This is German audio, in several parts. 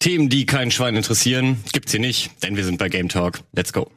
Themen, die kein Schwein interessieren, gibt's hier nicht, denn wir sind bei Game Talk. Let's go.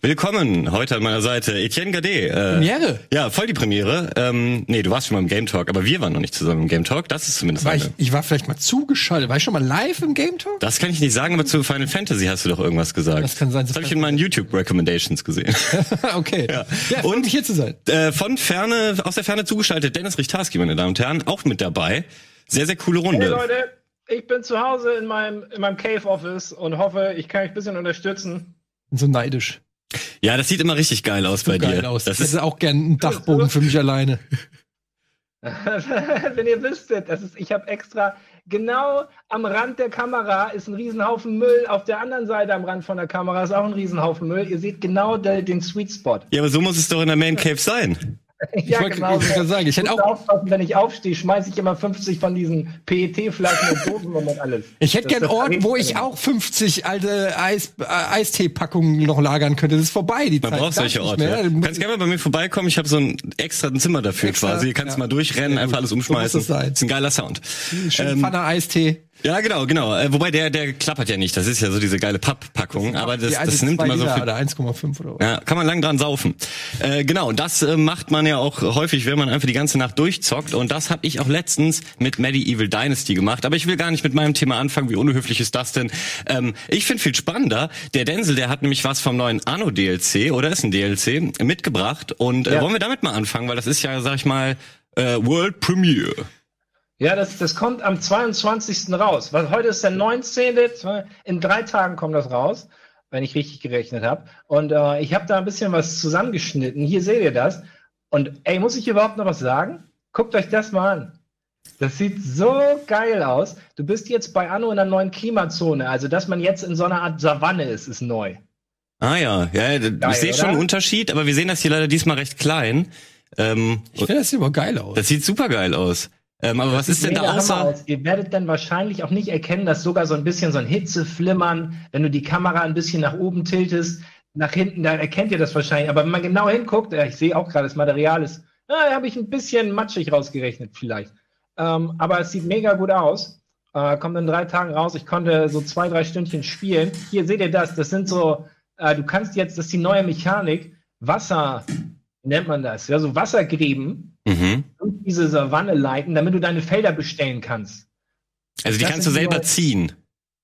Willkommen heute an meiner Seite Etienne Gade. Äh, Premiere? Ja, voll die Premiere. Ähm, nee, du warst schon mal im Game Talk, aber wir waren noch nicht zusammen im Game Talk. Das ist zumindest war ich, ich war vielleicht mal zugeschaltet. War ich schon mal live im Game Talk? Das kann ich nicht sagen, aber zu Final Fantasy hast du doch irgendwas gesagt. Das kann sein. Das, das habe ich in meinen YouTube Recommendations gesehen. okay. Ja, ja und hier zu sein. Äh, von Ferne, aus der Ferne zugeschaltet, Dennis Richtarski, meine Damen und Herren, auch mit dabei. Sehr, sehr coole Runde. Hey Leute, ich bin zu Hause in meinem, in meinem Cave Office und hoffe, ich kann euch ein bisschen unterstützen. So neidisch. Ja, das sieht immer richtig geil aus bei geil dir. Aus. Das ich hätte auch gern einen Dachboden für mich alleine. Wenn ihr wüsstet, das ist, ich habe extra genau am Rand der Kamera ist ein Riesenhaufen Müll. Auf der anderen Seite am Rand von der Kamera ist auch ein Riesenhaufen Müll. Ihr seht genau den, den Sweet Spot. Ja, aber so muss es doch in der Main Cave sein. Ich ja, wollte genau. Sagen, ich hätte auch aufpassen, wenn ich aufstehe, schmeiße ich immer 50 von diesen PET-Flaschen und Dosen und alles. Ich hätte gern Ort, wo ich auch 50 alte Eis, äh, Eistee-Packungen noch lagern könnte. Das ist vorbei, die Man Zeit. braucht solche Orte. Ja. Du kannst gerne mal bei mir vorbeikommen. Ich habe so ein extra ein Zimmer dafür extra, quasi. Du kannst ja. mal durchrennen, einfach alles umschmeißen. So das ist ein geiler Sound. Schön ähm, Pfanne Eistee. Ja, genau, genau. Äh, wobei der der klappert ja nicht. Das ist ja so diese geile Papppackung, aber das, das nimmt immer so viel. Oder 1,5 oder was. Ja, kann man lang dran saufen. Äh, genau, und das äh, macht man ja auch häufig, wenn man einfach die ganze Nacht durchzockt. Und das habe ich auch letztens mit Medieval Dynasty gemacht. Aber ich will gar nicht mit meinem Thema anfangen. Wie unhöflich ist das denn? Ähm, ich finde viel spannender. Der Denzel, der hat nämlich was vom neuen Anno DLC oder ist ein DLC mitgebracht. Und äh, ja. wollen wir damit mal anfangen, weil das ist ja, sag ich mal, äh, World Premiere. Ja, das, das kommt am 22. raus. Weil heute ist der 19. In drei Tagen kommt das raus, wenn ich richtig gerechnet habe. Und äh, ich habe da ein bisschen was zusammengeschnitten. Hier seht ihr das. Und ey, muss ich überhaupt noch was sagen? Guckt euch das mal an. Das sieht so geil aus. Du bist jetzt bei Anno in einer neuen Klimazone. Also, dass man jetzt in so einer Art Savanne ist, ist neu. Ah ja, ja, geil, ich sehe schon einen Unterschied, aber wir sehen das hier leider diesmal recht klein. Ähm, ich finde das sieht aber geil aus. Das sieht super geil aus. Ähm, aber das was ist denn da außer? Ihr werdet dann wahrscheinlich auch nicht erkennen, dass sogar so ein bisschen so ein Hitzeflimmern, wenn du die Kamera ein bisschen nach oben tiltest, nach hinten, dann erkennt ihr das wahrscheinlich. Aber wenn man genau hinguckt, ja, ich sehe auch gerade, das Material ist, na, habe ich ein bisschen matschig rausgerechnet vielleicht. Ähm, aber es sieht mega gut aus. Äh, kommt in drei Tagen raus. Ich konnte so zwei, drei Stündchen spielen. Hier seht ihr das. Das sind so, äh, du kannst jetzt, das ist die neue Mechanik, Wasser, nennt man das, ja, so Wassergräben mhm. Diese Savanne leiten, damit du deine Felder bestellen kannst. Also die das kannst du selber ziehen.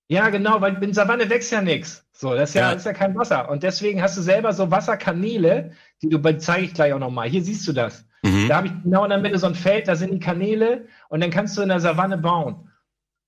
Ja, genau, weil in Savanne wächst ja nichts. So, das ist ja, ja. Ist ja kein Wasser. Und deswegen hast du selber so Wasserkanäle, die du, zeige ich gleich auch nochmal. Hier siehst du das. Mhm. Da habe ich genau in der Mitte so ein Feld, da sind die Kanäle und dann kannst du in der Savanne bauen.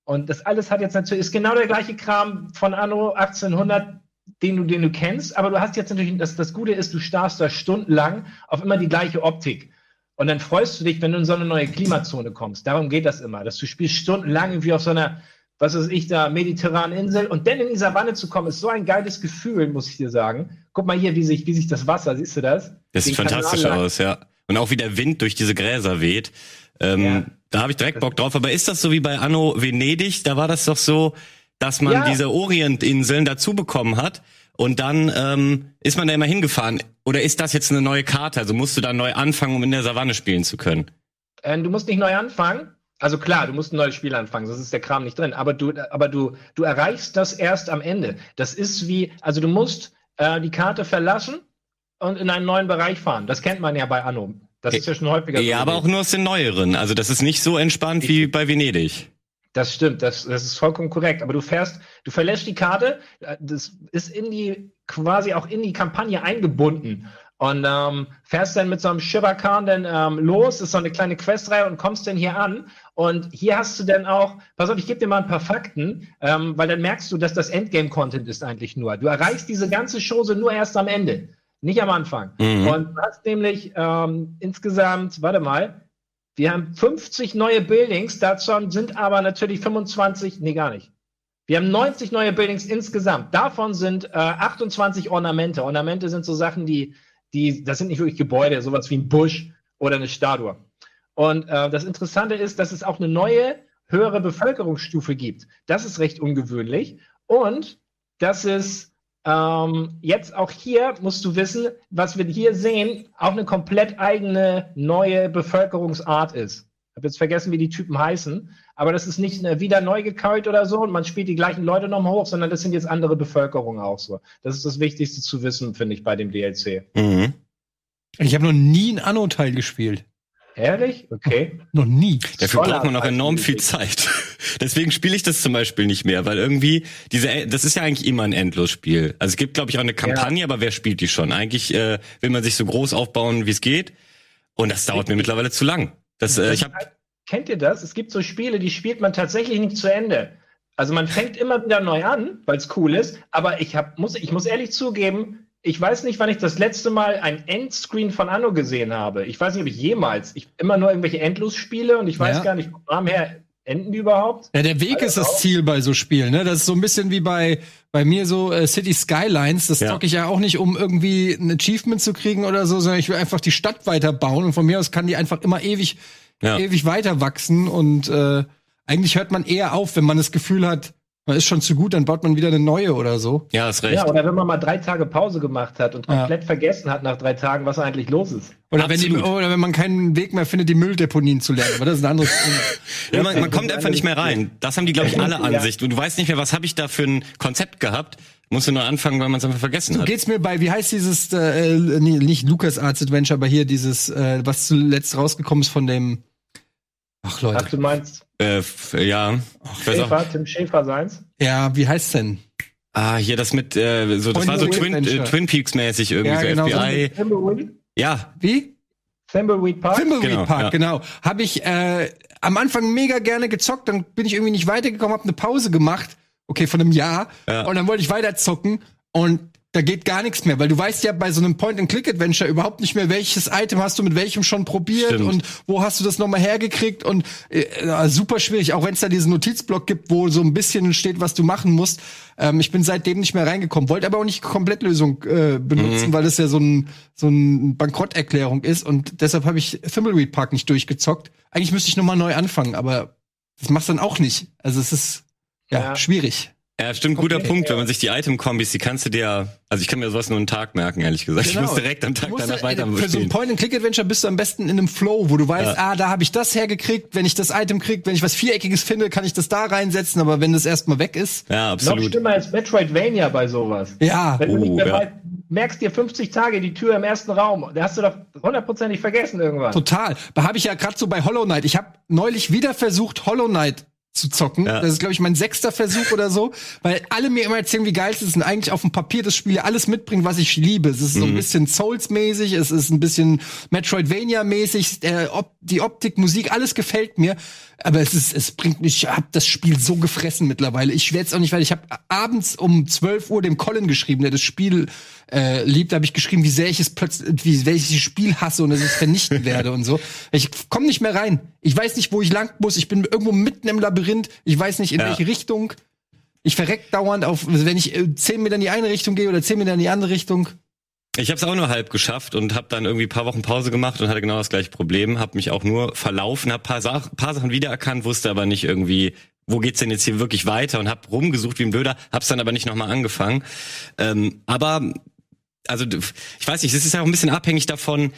Und das alles hat jetzt natürlich, ist genau der gleiche Kram von Anno 1800, den du, den du kennst, aber du hast jetzt natürlich, das, das Gute ist, du starrst da stundenlang auf immer die gleiche Optik. Und dann freust du dich, wenn du in so eine neue Klimazone kommst. Darum geht das immer, dass du spielst stundenlang irgendwie auf so einer, was weiß ich, da mediterranen Insel und dann in die Savanne zu kommen, ist so ein geiles Gefühl, muss ich dir sagen. Guck mal hier, wie sich, wie sich das Wasser, siehst du das? Das sieht fantastisch aus, ja. Und auch wie der Wind durch diese Gräser weht. Ähm, ja. Da habe ich direkt Bock drauf. Aber ist das so wie bei Anno Venedig? Da war das doch so, dass man ja. diese Orientinseln dazu bekommen hat. Und dann ähm, ist man da immer hingefahren. Oder ist das jetzt eine neue Karte? Also musst du da neu anfangen, um in der Savanne spielen zu können? Äh, du musst nicht neu anfangen. Also klar, du musst ein neues Spiel anfangen, sonst ist der Kram nicht drin. Aber du, aber du, du erreichst das erst am Ende. Das ist wie, also du musst äh, die Karte verlassen und in einen neuen Bereich fahren. Das kennt man ja bei Anno. Das ist ja schon häufiger. Ja, aber auch nur aus den neueren. Also das ist nicht so entspannt wie bei Venedig. Das stimmt, das, das ist vollkommen korrekt. Aber du fährst, du verlässt die Karte, äh, das ist in die, quasi auch in die Kampagne eingebunden. Und ähm, fährst dann mit so einem Shiverkan dann ähm, los, ist so eine kleine Questreihe und kommst dann hier an. Und hier hast du dann auch, pass auf, ich gebe dir mal ein paar Fakten, ähm, weil dann merkst du, dass das Endgame-Content ist eigentlich nur. Du erreichst diese ganze Chose nur erst am Ende, nicht am Anfang. Mhm. Und du hast nämlich ähm, insgesamt, warte mal, wir haben 50 neue Buildings, dazu sind aber natürlich 25, nee, gar nicht. Wir haben 90 neue Buildings insgesamt. Davon sind äh, 28 Ornamente. Ornamente sind so Sachen, die, die, das sind nicht wirklich Gebäude, sowas wie ein Busch oder eine Statue. Und äh, das Interessante ist, dass es auch eine neue, höhere Bevölkerungsstufe gibt. Das ist recht ungewöhnlich. Und dass es ähm, jetzt auch hier, musst du wissen, was wir hier sehen, auch eine komplett eigene neue Bevölkerungsart ist. Ich habe jetzt vergessen, wie die Typen heißen, aber das ist nicht wieder neu gekaut oder so und man spielt die gleichen Leute nochmal hoch, sondern das sind jetzt andere Bevölkerungen auch so. Das ist das Wichtigste zu wissen, finde ich, bei dem DLC. Mhm. Ich habe noch nie einen Anno-Teil gespielt. Ehrlich? Okay. Noch nie. Dafür braucht man noch enorm viel Zeit. Deswegen spiele ich das zum Beispiel nicht mehr, weil irgendwie diese, das ist ja eigentlich immer ein Endlosspiel. Also es gibt, glaube ich, auch eine Kampagne, ja. aber wer spielt die schon? Eigentlich äh, will man sich so groß aufbauen, wie es geht. Und das dauert mir mittlerweile zu lang. Das, äh, ich hab, Kennt ihr das? Es gibt so Spiele, die spielt man tatsächlich nicht zu Ende. Also man fängt immer wieder neu an, weil es cool ist. Aber ich hab, muss, ich muss ehrlich zugeben, ich weiß nicht, wann ich das letzte Mal ein Endscreen von Anno gesehen habe. Ich weiß nicht, ob ich jemals. Ich immer nur irgendwelche Endlosspiele und ich weiß ja. gar nicht, vom her enden die überhaupt. Ja, der Weg also ist das Ziel bei so Spielen. Ne? Das ist so ein bisschen wie bei bei mir so äh, City Skylines. Das ja. zocke ich ja auch nicht, um irgendwie ein Achievement zu kriegen oder so, sondern ich will einfach die Stadt weiterbauen und von mir aus kann die einfach immer ewig ja. ewig weiter wachsen und äh, eigentlich hört man eher auf, wenn man das Gefühl hat, man ist schon zu gut, dann baut man wieder eine neue oder so. Ja, ist recht. Ja, oder wenn man mal drei Tage Pause gemacht hat und komplett ja. vergessen hat nach drei Tagen, was eigentlich los ist. Oder wenn, die, oder wenn man keinen Weg mehr findet, die Mülldeponien zu lernen. Aber das ist ein anderes ja, man, man kommt einfach nicht mehr rein. Das haben die, glaube ich, alle an sich. Und du weißt nicht mehr, was habe ich da für ein Konzept gehabt. Musst du nur anfangen, weil man es einfach vergessen so hat. geht's mir bei, wie heißt dieses, äh, nicht Lucas Arts Adventure, aber hier dieses, äh, was zuletzt rausgekommen ist von dem Ach Leute. Ach, du meinst? Äh, ja. Ach, Schäfer, Tim Schäfer seins? Ja, wie heißt's denn? Ah, hier das mit, äh, so, das Point war so Twin, äh, Twin Peaks mäßig irgendwie, ja, so genau, FBI. So ja. Wie? Thimbleweed Park. Thimbleweed genau, Park, ja. genau. Habe ich äh, am Anfang mega gerne gezockt, dann bin ich irgendwie nicht weitergekommen, habe eine Pause gemacht, okay, von einem Jahr, ja. und dann wollte ich weiter zocken und da geht gar nichts mehr, weil du weißt ja bei so einem Point-and-Click-Adventure überhaupt nicht mehr, welches Item hast du mit welchem schon probiert Stimmt. und wo hast du das nochmal hergekriegt und äh, super schwierig, auch wenn es da diesen Notizblock gibt, wo so ein bisschen steht, was du machen musst. Ähm, ich bin seitdem nicht mehr reingekommen, wollte aber auch nicht Komplettlösung äh, benutzen, mhm. weil das ja so ein so ein Bankrotterklärung ist und deshalb habe ich Thimbleweed Park nicht durchgezockt. Eigentlich müsste ich nochmal neu anfangen, aber das machst dann auch nicht. Also es ist ja, ja. schwierig. Ja, stimmt, guter okay, Punkt. Ja. Wenn man sich die Item-Kombis, die kannst du dir, also ich kann mir sowas nur einen Tag merken, ehrlich gesagt. Genau. Ich muss direkt am Tag danach weiter Für so ein Point-and-Click-Adventure bist du am besten in einem Flow, wo du weißt, ja. ah, da habe ich das hergekriegt, wenn ich das Item krieg, wenn ich was Viereckiges finde, kann ich das da reinsetzen, aber wenn das erstmal weg ist. Ja, absolut. Noch schlimmer als Metroidvania bei sowas. Ja. Wenn du nicht mehr oh, ja. merkst dir 50 Tage die Tür im ersten Raum, da hast du doch hundertprozentig vergessen irgendwann. Total. Da habe ich ja gerade so bei Hollow Knight, ich habe neulich wieder versucht, Hollow Knight zu zocken. Ja. Das ist, glaube ich, mein sechster Versuch oder so, weil alle mir immer erzählen, wie geil es ist und eigentlich auf dem Papier das Spiel alles mitbringt, was ich liebe. Es ist mhm. so ein mhm. bisschen Souls-mäßig, es ist ein bisschen Metroidvania-mäßig, die Optik, Musik, alles gefällt mir. Aber es ist, es bringt mich, ich hab das Spiel so gefressen mittlerweile. Ich werde es auch nicht, weil ich habe abends um 12 Uhr dem Colin geschrieben, der das Spiel äh, liebt, habe ich geschrieben, wie sehr ich es plötzlich, wie welches Spiel hasse und dass ich es vernichten werde und so. Ich komme nicht mehr rein. Ich weiß nicht, wo ich lang muss. Ich bin irgendwo mitten im Labyrinth. Ich weiß nicht, in ja. welche Richtung. Ich verreck dauernd auf, wenn ich äh, zehn Meter in die eine Richtung gehe oder zehn Meter in die andere Richtung. Ich habe es auch nur halb geschafft und habe dann irgendwie paar Wochen Pause gemacht und hatte genau das gleiche Problem. Habe mich auch nur verlaufen, habe paar, Sach paar Sachen wiedererkannt, wusste aber nicht irgendwie, wo geht's denn jetzt hier wirklich weiter und habe rumgesucht wie ein Blöder, hab's dann aber nicht nochmal angefangen. Ähm, aber also ich weiß nicht, es ist ja auch ein bisschen abhängig davon,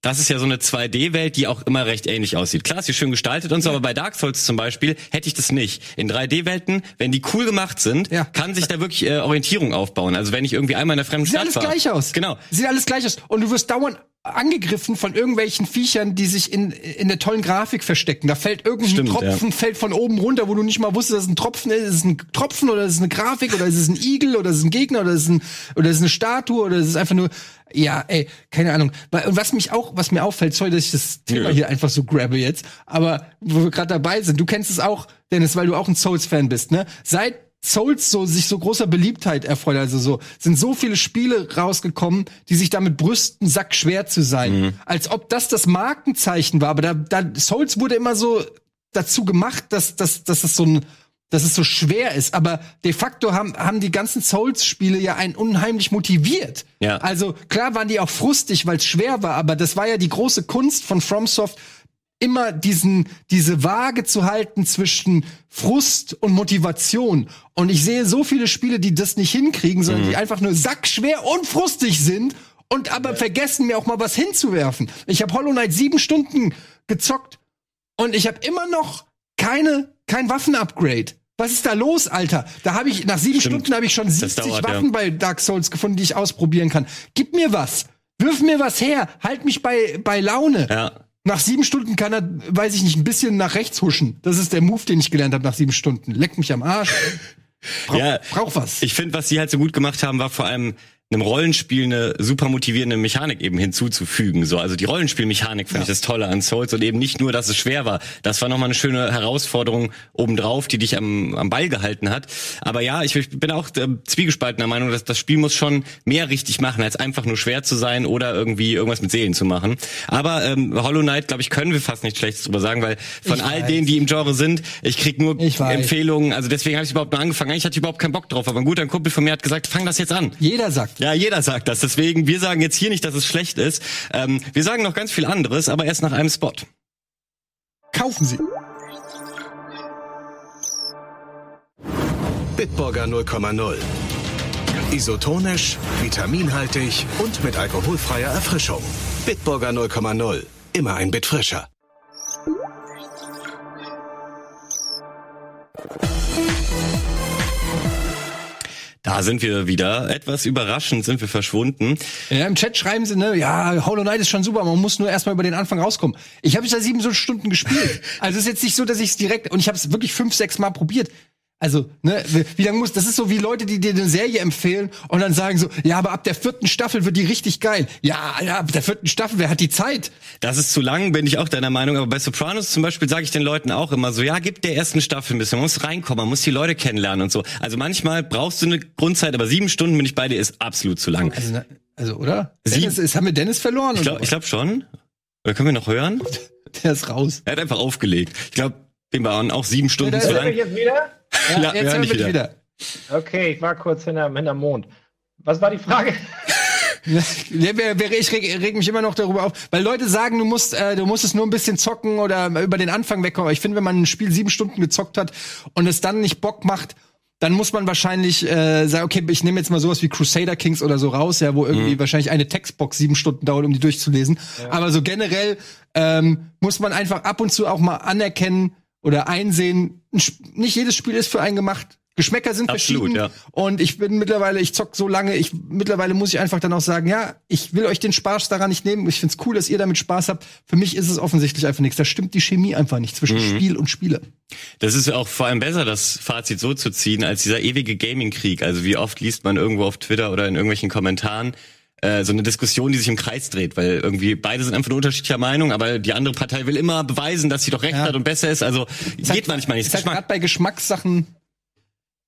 das ist ja so eine 2D-Welt, die auch immer recht ähnlich aussieht. Klar, sie ist schön gestaltet und so, aber bei Dark Souls zum Beispiel hätte ich das nicht. In 3D-Welten, wenn die cool gemacht sind, ja. kann sich da wirklich äh, Orientierung aufbauen. Also wenn ich irgendwie einmal in der fremden Sieht Stadt alles war. gleich aus. Genau. Sieht alles gleich aus. Und du wirst dauernd angegriffen von irgendwelchen Viechern, die sich in, in der tollen Grafik verstecken. Da fällt irgendein Stimmt, Tropfen, ja. fällt von oben runter, wo du nicht mal wusstest, dass es ein Tropfen ist. Ist es ein Tropfen oder ist es eine Grafik oder ist es ein Igel oder ist es ein Gegner oder ist es, ein, oder ist es eine Statue oder ist es einfach nur, ja, ey, keine Ahnung. Und was mich auch, was mir auffällt, sorry, dass ich das Thema ja. hier einfach so grabbe jetzt, aber wo wir gerade dabei sind, du kennst es auch, Dennis, weil du auch ein Souls-Fan bist, ne? Seit Souls so sich so großer Beliebtheit erfreut, also so sind so viele Spiele rausgekommen, die sich damit brüsten, sackschwer zu sein, mhm. als ob das das Markenzeichen war. Aber da, da Souls wurde immer so dazu gemacht, dass, dass, dass das so ein dass es so schwer ist, aber de facto haben, haben die ganzen Souls-Spiele ja einen unheimlich motiviert. Ja. Also klar waren die auch frustig, weil es schwer war, aber das war ja die große Kunst von FromSoft, immer diesen, diese Waage zu halten zwischen Frust und Motivation. Und ich sehe so viele Spiele, die das nicht hinkriegen, sondern Mhm. die einfach nur sackschwer und frustig sind und aber vergessen, mir auch mal was hinzuwerfen. Ich habe Hollow Knight sieben Stunden gezockt und ich habe immer noch keine, kein Waffenupgrade. Was ist da los, Alter? Da habe ich nach sieben Stimmt. Stunden habe ich schon 70 dauert, ja. Waffen bei Dark Souls gefunden, die ich ausprobieren kann. Gib mir was. Wirf mir was her. Halt mich bei, bei Laune. Ja. Nach sieben Stunden kann er, weiß ich nicht, ein bisschen nach rechts huschen. Das ist der Move, den ich gelernt habe nach sieben Stunden. Leck mich am Arsch. Brauch, Ja. brauch was. Ich finde, was sie halt so gut gemacht haben, war vor allem einem Rollenspiel eine super motivierende Mechanik eben hinzuzufügen. So, also die Rollenspielmechanik fand ich das Tolle an Souls und eben nicht nur, dass es schwer war. Das war nochmal eine schöne Herausforderung obendrauf, die dich am, am Ball gehalten hat. Aber ja, ich, ich bin auch äh, zwiegespaltener Meinung, dass das Spiel muss schon mehr richtig machen, als einfach nur schwer zu sein oder irgendwie irgendwas mit Seelen zu machen. Aber ähm, Hollow Knight, glaube ich, können wir fast nicht Schlechtes drüber sagen, weil von Ich all weiß. denen, die im Genre sind, ich krieg nur. Empfehlungen. Also deswegen habe ich überhaupt nur angefangen. Eigentlich hatte ich überhaupt keinen Bock drauf, aber ein guter Kumpel von mir hat gesagt, fang das jetzt an. Jeder sagt. Ja, jeder sagt das. Deswegen, wir sagen jetzt hier nicht, dass es schlecht ist. Ähm, wir sagen noch ganz viel anderes, aber erst nach einem Spot. Kaufen Sie. Bitburger 0,0. Isotonisch, vitaminhaltig und mit alkoholfreier Erfrischung. Bitburger 0,0. Immer ein Bit frischer. Da sind wir wieder. Etwas überraschend sind wir verschwunden. Ja, im Chat schreiben sie, ne, ja, Hollow Knight ist schon super, man muss nur erstmal über den Anfang rauskommen. Ich habe da sieben so Stunden gespielt. Also es ist jetzt nicht so, dass ich es direkt und ich habe es wirklich fünf, sechs Mal probiert. Also, ne, wie, lange muss, das ist so wie Leute, die dir eine Serie empfehlen und dann sagen so, ja, aber ab der vierten Staffel wird die richtig geil. Ja, ja, ab der vierten Staffel, wer hat die Zeit? Das ist zu lang, bin ich auch deiner Meinung. Aber bei Sopranos zum Beispiel sage ich den Leuten auch immer so, ja, gib der ersten Staffel ein bisschen. Man muss reinkommen, man muss die Leute kennenlernen und so. Also manchmal brauchst du eine Grundzeit, aber sieben Stunden bin ich bei dir, ist absolut zu lang. Also, ne, also oder? Sie- Dennis, ist, haben wir Dennis verloren? Ich glaube oder? ich glaub schon. Oder können wir noch hören? Der ist raus. Er hat einfach aufgelegt. Ich glaube, dem waren auch sieben Stunden Ja, zu lang. ich jetzt wieder? Ja, Ja, jetzt hören wir dich wieder. wieder. Okay, ich war kurz hinterm, hinterm Mond. Was war die Frage? Ja, wer- wer- ich reg, reg mich immer noch darüber auf, weil Leute sagen, du musst, äh, du musst es nur ein bisschen zocken oder über den Anfang wegkommen. Aber ich finde, wenn man ein Spiel sieben Stunden gezockt hat und es dann nicht Bock macht, dann muss man wahrscheinlich äh, sagen, okay, ich nehme jetzt mal sowas wie Crusader Kings oder so raus, ja, wo irgendwie Mhm. wahrscheinlich eine Textbox sieben Stunden dauert, um die durchzulesen. Aber so generell ähm, muss man einfach ab und zu auch mal anerkennen oder einsehen, nicht jedes Spiel ist für einen gemacht. Geschmäcker sind Absolut, verschieden. ja. Und ich bin mittlerweile, ich zock so lange, ich mittlerweile muss ich einfach dann auch sagen, ja, ich will euch den Spaß daran nicht nehmen. Ich find's cool, dass ihr damit Spaß habt. Für mich ist es offensichtlich einfach nichts. Da stimmt die Chemie einfach nicht zwischen Mhm. Spiel und Spieler. Das ist auch vor allem besser, das Fazit so zu ziehen, als dieser ewige Gaming-Krieg. Also wie oft liest man irgendwo auf Twitter oder in irgendwelchen Kommentaren äh, so eine Diskussion, die sich im Kreis dreht, weil irgendwie beide sind einfach nur unterschiedlicher Meinung, aber die andere Partei will immer beweisen, dass sie doch recht Ja. hat und besser ist. Also geht manchmal nicht. Geschmack. gerade bei Geschmackssachen.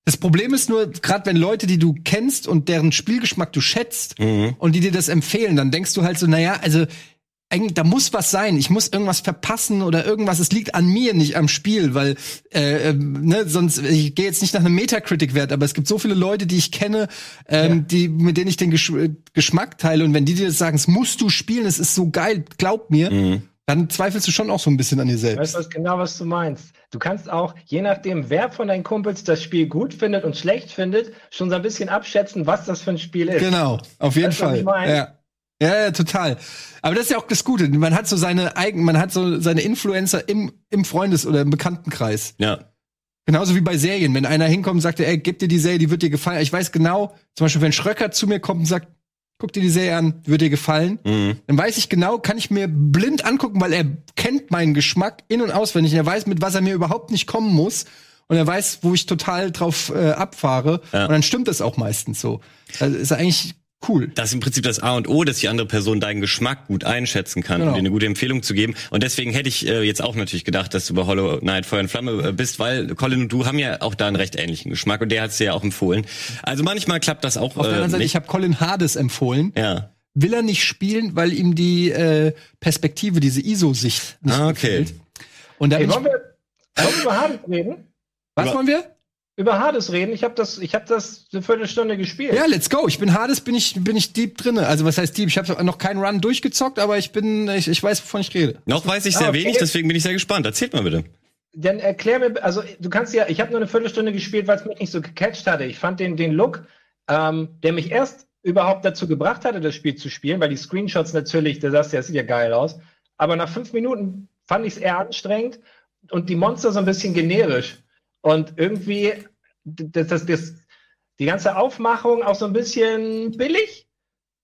Das Problem ist nur, gerade wenn Leute, die du kennst und deren Spielgeschmack du schätzt Mhm. und die dir das empfehlen, dann denkst du halt so, naja, also eigentlich, da muss was sein. Ich muss irgendwas verpassen oder irgendwas. Es liegt an mir, nicht am Spiel, weil äh, ähm, ne, sonst ich gehe jetzt nicht nach einem Metacritic-Wert, aber es gibt so viele Leute, die ich kenne, ähm, die mit denen ich den Gesch äh, Geschmack teile und wenn die dir das sagen, es musst du spielen, es ist so geil, glaub mir, Mhm. dann zweifelst du schon auch so ein bisschen an dir selbst. Weißt du was, genau, was du meinst? Du kannst auch, je nachdem, wer von deinen Kumpels das Spiel gut findet und schlecht findet, schon so ein bisschen abschätzen, was das für ein Spiel ist. Genau, auf jeden Weißt Fall. Ja. Ja, ja, total. Aber das ist ja auch das Gute. Man hat so seine eigenen, man hat so seine Influencer im, im Freundes- oder im Bekanntenkreis. Ja. Genauso wie bei Serien. Wenn einer hinkommt und sagt, ey, gib dir die Serie, die wird dir gefallen. Ich weiß genau, zum Beispiel, wenn Schröcker zu mir kommt und sagt, guck dir die Serie an, wird dir gefallen, Mhm. dann weiß ich genau, kann ich mir blind angucken, weil er kennt meinen Geschmack in- und auswendig. Er weiß, mit was er mir überhaupt nicht kommen muss. Und er weiß, wo ich total drauf äh, abfahre. Ja. Und dann stimmt das auch meistens so. Also ist eigentlich cool. Das ist im Prinzip das A und O, dass die andere Person deinen Geschmack gut einschätzen kann, Genau. um dir eine gute Empfehlung zu geben. Und deswegen hätte ich äh, jetzt auch natürlich gedacht, dass du bei Hollow Knight Feuer und Flamme äh, bist, weil Colin und du haben ja auch da einen recht ähnlichen Geschmack und der hat es dir ja auch empfohlen. Also manchmal klappt das auch Auf der äh, anderen Seite, nicht. ich habe Colin Hades empfohlen. ja. Will er nicht spielen, weil ihm die äh, Perspektive, diese ISO-Sicht nicht Ah, okay. gefällt. Und da Hey, bin ich, wollen wir, wollen wir über Hades reden? Was Über- wollen wir? Über Hades reden. Ich habe das, ich habe das eine Viertelstunde gespielt. Ja, let's go. Ich bin Hades, bin ich, bin ich deep drinne. Also was heißt deep? Ich habe noch keinen Run durchgezockt, aber ich bin, ich, ich weiß, wovon ich rede. Noch weiß ich sehr Ah, okay. wenig, deswegen bin ich sehr gespannt. Erzählt mal bitte. Dann erklär mir, also du kannst ja, ich habe nur eine Viertelstunde gespielt, weil es mich nicht so gecatcht hatte. Ich fand den, den Look, ähm, der mich erst überhaupt dazu gebracht hatte, das Spiel zu spielen, weil die Screenshots natürlich, der sagst, ja, das sieht ja geil aus. Aber nach fünf Minuten fand ich es eher anstrengend und die Monster so ein bisschen generisch. Und irgendwie, das, das, das, die ganze Aufmachung auch so ein bisschen billig.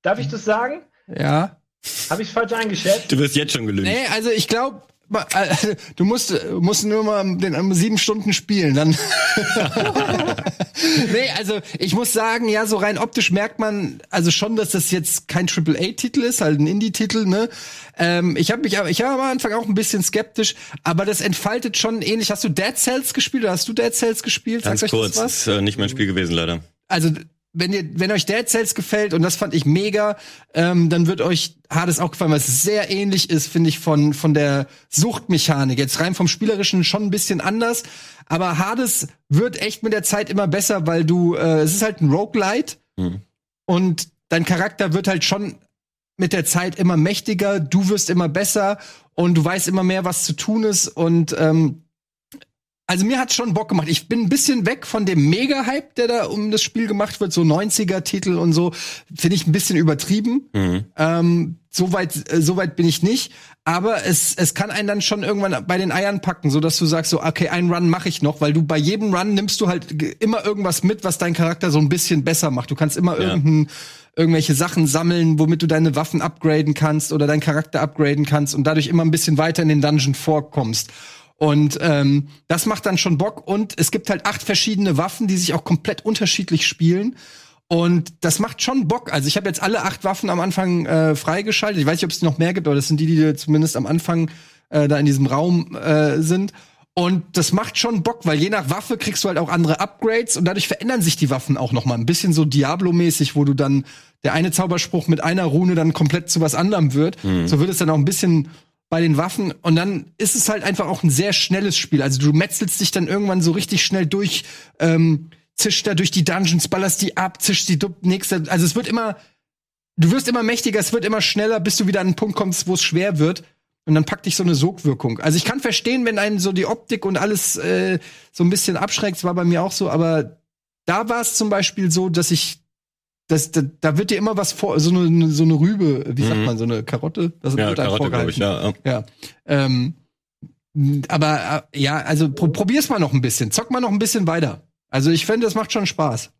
Darf ich das sagen? Ja. Habe ich falsch eingeschätzt? Du wirst jetzt schon gelügt. Nee, also ich glaube, du musst, musst nur mal den um sieben Stunden spielen, dann. nee, also ich muss sagen, ja, so rein optisch merkt man also schon, dass das jetzt kein AAA-Titel ist, halt ein Indie-Titel, ne? Ähm, ich habe mich, ich war am Anfang auch ein bisschen skeptisch, aber das entfaltet schon ähnlich. Hast du Dead Cells gespielt oder hast du Dead Cells gespielt? Ganz Sagt euch das kurz, was? ist äh, nicht mein Spiel gewesen, leider. also wenn ihr, wenn euch Dead Cells gefällt und das fand ich mega, ähm, dann wird euch Hades auch gefallen, weil es sehr ähnlich ist, finde ich, von von der Suchtmechanik. Jetzt rein vom spielerischen schon ein bisschen anders, aber Hades wird echt mit der Zeit immer besser, weil du, äh, es ist halt ein Roguelite Mhm. und dein Charakter wird halt schon mit der Zeit immer mächtiger, du wirst immer besser und du weißt immer mehr, was zu tun ist und ähm, also mir hat's schon Bock gemacht. Ich bin ein bisschen weg von dem Mega-Hype, der da um das Spiel gemacht wird, so 90er-Titel und so, finde ich ein bisschen übertrieben. Mhm. Ähm, so weit, äh, so weit bin ich nicht. Aber es, es kann einen dann schon irgendwann bei den Eiern packen, so dass du sagst so, okay, einen Run mache ich noch, weil du bei jedem Run nimmst du halt immer irgendwas mit, was deinen Charakter so ein bisschen besser macht. Du kannst immer Ja. irgendein, irgendwelche Sachen sammeln, womit du deine Waffen upgraden kannst oder deinen Charakter upgraden kannst und dadurch immer ein bisschen weiter in den Dungeon vorkommst. Und ähm, das macht dann schon Bock. Und es gibt halt acht verschiedene Waffen, die sich auch komplett unterschiedlich spielen. Und das macht schon Bock. Also ich habe jetzt alle acht Waffen am Anfang äh, freigeschaltet. Ich weiß nicht, ob es noch mehr gibt, aber das sind die, die zumindest am Anfang äh, da in diesem Raum äh, sind. Und das macht schon Bock, weil je nach Waffe kriegst du halt auch andere Upgrades und dadurch verändern sich die Waffen auch noch mal ein bisschen so Diablo-mäßig, wo du dann der eine Zauberspruch mit einer Rune dann komplett zu was anderem wird. So wird es dann auch ein bisschen bei den Waffen und dann ist es halt einfach auch ein sehr schnelles Spiel. Also du metzelst dich dann irgendwann so richtig schnell durch, ähm, zischt da durch die Dungeons, ballerst die ab, zischt die nächste. Also es wird immer, du wirst immer mächtiger, es wird immer schneller, bis du wieder an einen Punkt kommst, wo es schwer wird. Und dann packt dich so eine Sogwirkung. Also ich kann verstehen, wenn einen so die Optik und alles äh, so ein bisschen abschreckt, war bei mir auch so, aber da war es zum Beispiel so, dass ich das, da, da wird dir immer was vor, so eine, so eine Rübe, wie sagt Mhm. man, so eine Karotte? Das Ja, wird einem Karotte, glaube ich, vorgehalten. ja. ja. Ja. Ähm, aber äh, ja, also pro probier's mal noch ein bisschen. Zock mal noch ein bisschen weiter. Also ich finde, das macht schon Spaß.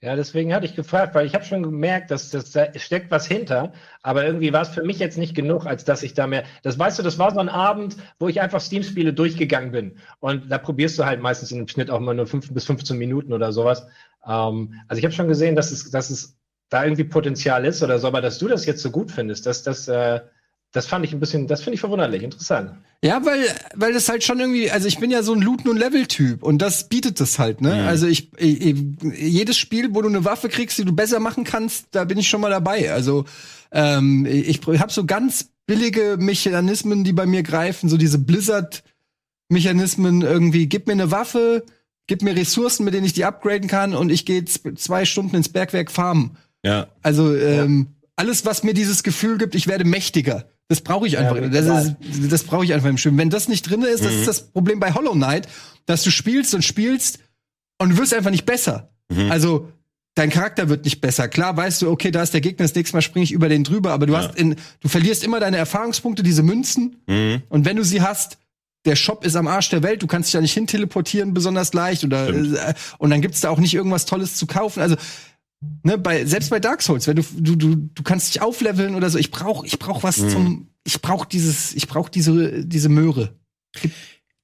Ja, deswegen hatte ich gefragt, weil ich habe schon gemerkt, dass, dass da steckt was hinter, aber irgendwie war es für mich jetzt nicht genug, als dass ich da mehr. Das weißt du, das war so ein Abend, wo ich einfach Steam-Spiele durchgegangen bin. Und da probierst du halt meistens dem Schnitt auch mal nur 5 bis 15 Minuten oder sowas. Ähm, also ich habe schon gesehen, dass es, dass es da irgendwie Potenzial ist oder so, aber dass du das jetzt so gut findest, das, das, äh, das fand ich ein bisschen, das finde ich verwunderlich, interessant. Ja, weil, weil das halt schon irgendwie, also ich bin ja so ein Looten- und Level-Typ und das bietet das halt, ne? Mhm. Also ich, ich, jedes Spiel, wo du eine Waffe kriegst, die du besser machen kannst, da bin ich schon mal dabei. Also ähm, ich habe so ganz billige Mechanismen, die bei mir greifen, so diese Blizzard-Mechanismen irgendwie, gib mir eine Waffe, gib mir Ressourcen, mit denen ich die upgraden kann und ich gehe zwei Stunden ins Bergwerk farmen. ja. Also ähm, alles, was mir dieses Gefühl gibt, ich werde mächtiger. Das brauche ich einfach. Ja, das ist, das brauche ich einfach im Spiel. Wenn das nicht drin ist, das ist das Problem bei Hollow Knight, dass du spielst und spielst und du wirst einfach nicht besser. Also dein Charakter wird nicht besser. Klar weißt du, okay, da ist der Gegner, das nächste Mal springe ich über den drüber, aber du Ja. hast in, du verlierst immer deine Erfahrungspunkte, diese Münzen. Mhm. Und wenn du sie hast, der Shop ist am Arsch der Welt, du kannst dich da nicht hin teleportieren besonders leicht oder äh, und dann gibt's da auch nicht irgendwas Tolles zu kaufen. Also ne, bei selbst bei Dark Souls, wenn du du du, du kannst dich aufleveln oder so, ich brauch ich brauch was Mhm. zum ich brauch dieses ich brauch diese diese Möhre.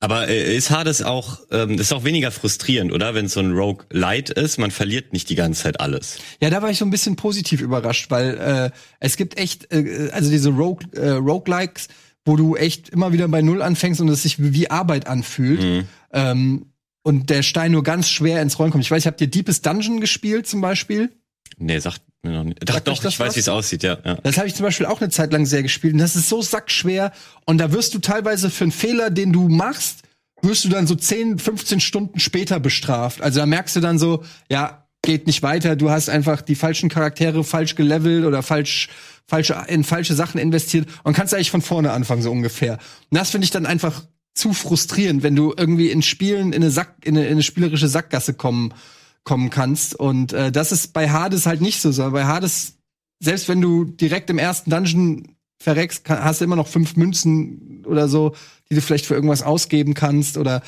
Aber äh, ist Hades auch, ähm, ist auch weniger frustrierend, oder? Wenn es so ein Rogue Light ist, man verliert nicht die ganze Zeit alles. Ja, da war ich so ein bisschen positiv überrascht, weil äh, es gibt echt äh, also diese Rogue äh, Roguelikes, wo du echt immer wieder bei null anfängst und es sich wie Arbeit anfühlt. Mhm. Ähm, und der Stein nur ganz schwer ins Rollen kommt. Ich weiß, habt ihr Deepest Dungeon gespielt zum Beispiel? Nee, sagt mir noch nicht. Doch, Sagt doch, ich weiß, wie es aussieht, ja. ja. Das habe ich zum Beispiel auch eine Zeit lang sehr gespielt. Und das ist so sackschwer. Und da wirst du teilweise für einen Fehler, den du machst, wirst du dann so 10, 15 Stunden später bestraft. Also da merkst du dann so, ja, geht nicht weiter, du hast einfach die falschen Charaktere falsch gelevelt oder falsch falsche in falsche Sachen investiert und kannst eigentlich von vorne anfangen so ungefähr. Und das finde ich dann einfach zu frustrierend, wenn du irgendwie in Spielen in eine Sack in eine, in eine spielerische Sackgasse kommen kommen kannst und äh, das ist bei Hades halt nicht so, sondern bei Hades selbst wenn du direkt im ersten Dungeon verreckst, kann, hast du immer noch fünf Münzen oder so, die du vielleicht für irgendwas ausgeben kannst oder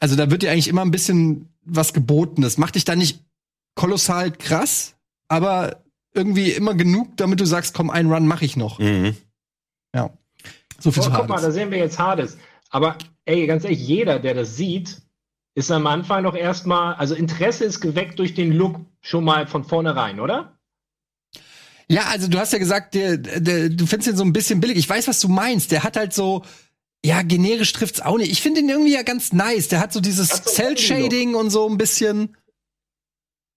also da wird dir eigentlich immer ein bisschen was geboten. Das macht dich dann nicht kolossal krass, aber irgendwie immer genug, damit du sagst, komm, einen Run mache ich noch. Mhm. Ja. So viel oh, zu Hades. Guck mal, da sehen wir jetzt Hades. Aber ey, ganz ehrlich, jeder, der das sieht, ist am Anfang noch erstmal, also Interesse ist geweckt durch den Look schon mal von vornherein, oder? Ja, also du hast ja gesagt, der, der, du findest ihn so ein bisschen billig. Ich weiß, was du meinst. Der hat halt so, ja, generisch trifft's auch nicht. Ich finde ihn irgendwie ja ganz nice. Der hat so dieses Cell-Shading und so ein bisschen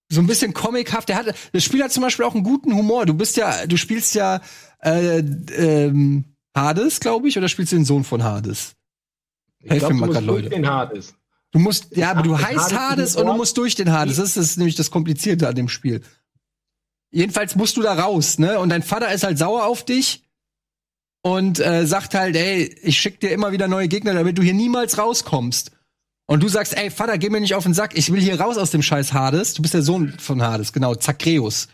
so ein bisschen comichaft. Der hat, das Spiel hat zum Beispiel auch einen guten Humor. Du bist ja, du spielst ja äh, ähm, Hades, glaube ich, oder spielst du den Sohn von Hades? Helf mir mal gerade, Leute. Den Hades. Du musst, ja, aber du heißt Hades, Hades und du musst durch den Hades. Das ist nämlich das Komplizierte an dem Spiel. Jedenfalls musst du da raus, ne? Und dein Vater ist halt sauer auf dich und äh, sagt halt, ey, ich schick dir immer wieder neue Gegner, damit du hier niemals rauskommst. Und du sagst, ey, Vater, geh mir nicht auf den Sack, ich will hier raus aus dem scheiß Hades. Du bist der Sohn von Hades, genau, Zagreus.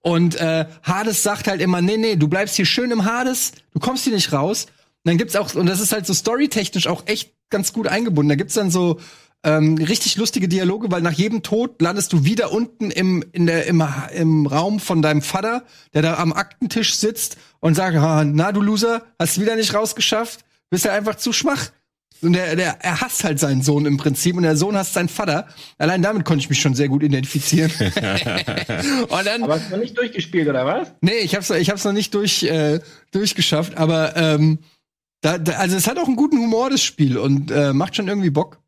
Und äh, Hades sagt halt immer, nee, nee, du bleibst hier schön im Hades, du kommst hier nicht raus. Und dann gibt's auch, und das ist halt so storytechnisch auch echt ganz gut eingebunden. Da gibt's dann so ähm, richtig lustige Dialoge, weil nach jedem Tod landest du wieder unten im, in der, im, im Raum von deinem Vater, der da am Aktentisch sitzt und sagt, na du Loser, hast wieder nicht rausgeschafft, bist ja einfach zu schwach. Und der, der, er hasst halt seinen Sohn im Prinzip und der Sohn hasst seinen Vater. Allein damit konnte ich mich schon sehr gut identifizieren. und dann, aber hast du noch nicht durchgespielt, oder was? Nee, ich hab's, ich hab's noch nicht durch, äh, durchgeschafft, aber ähm, da, da, also es hat auch einen guten Humor, das Spiel, und äh, macht schon irgendwie Bock.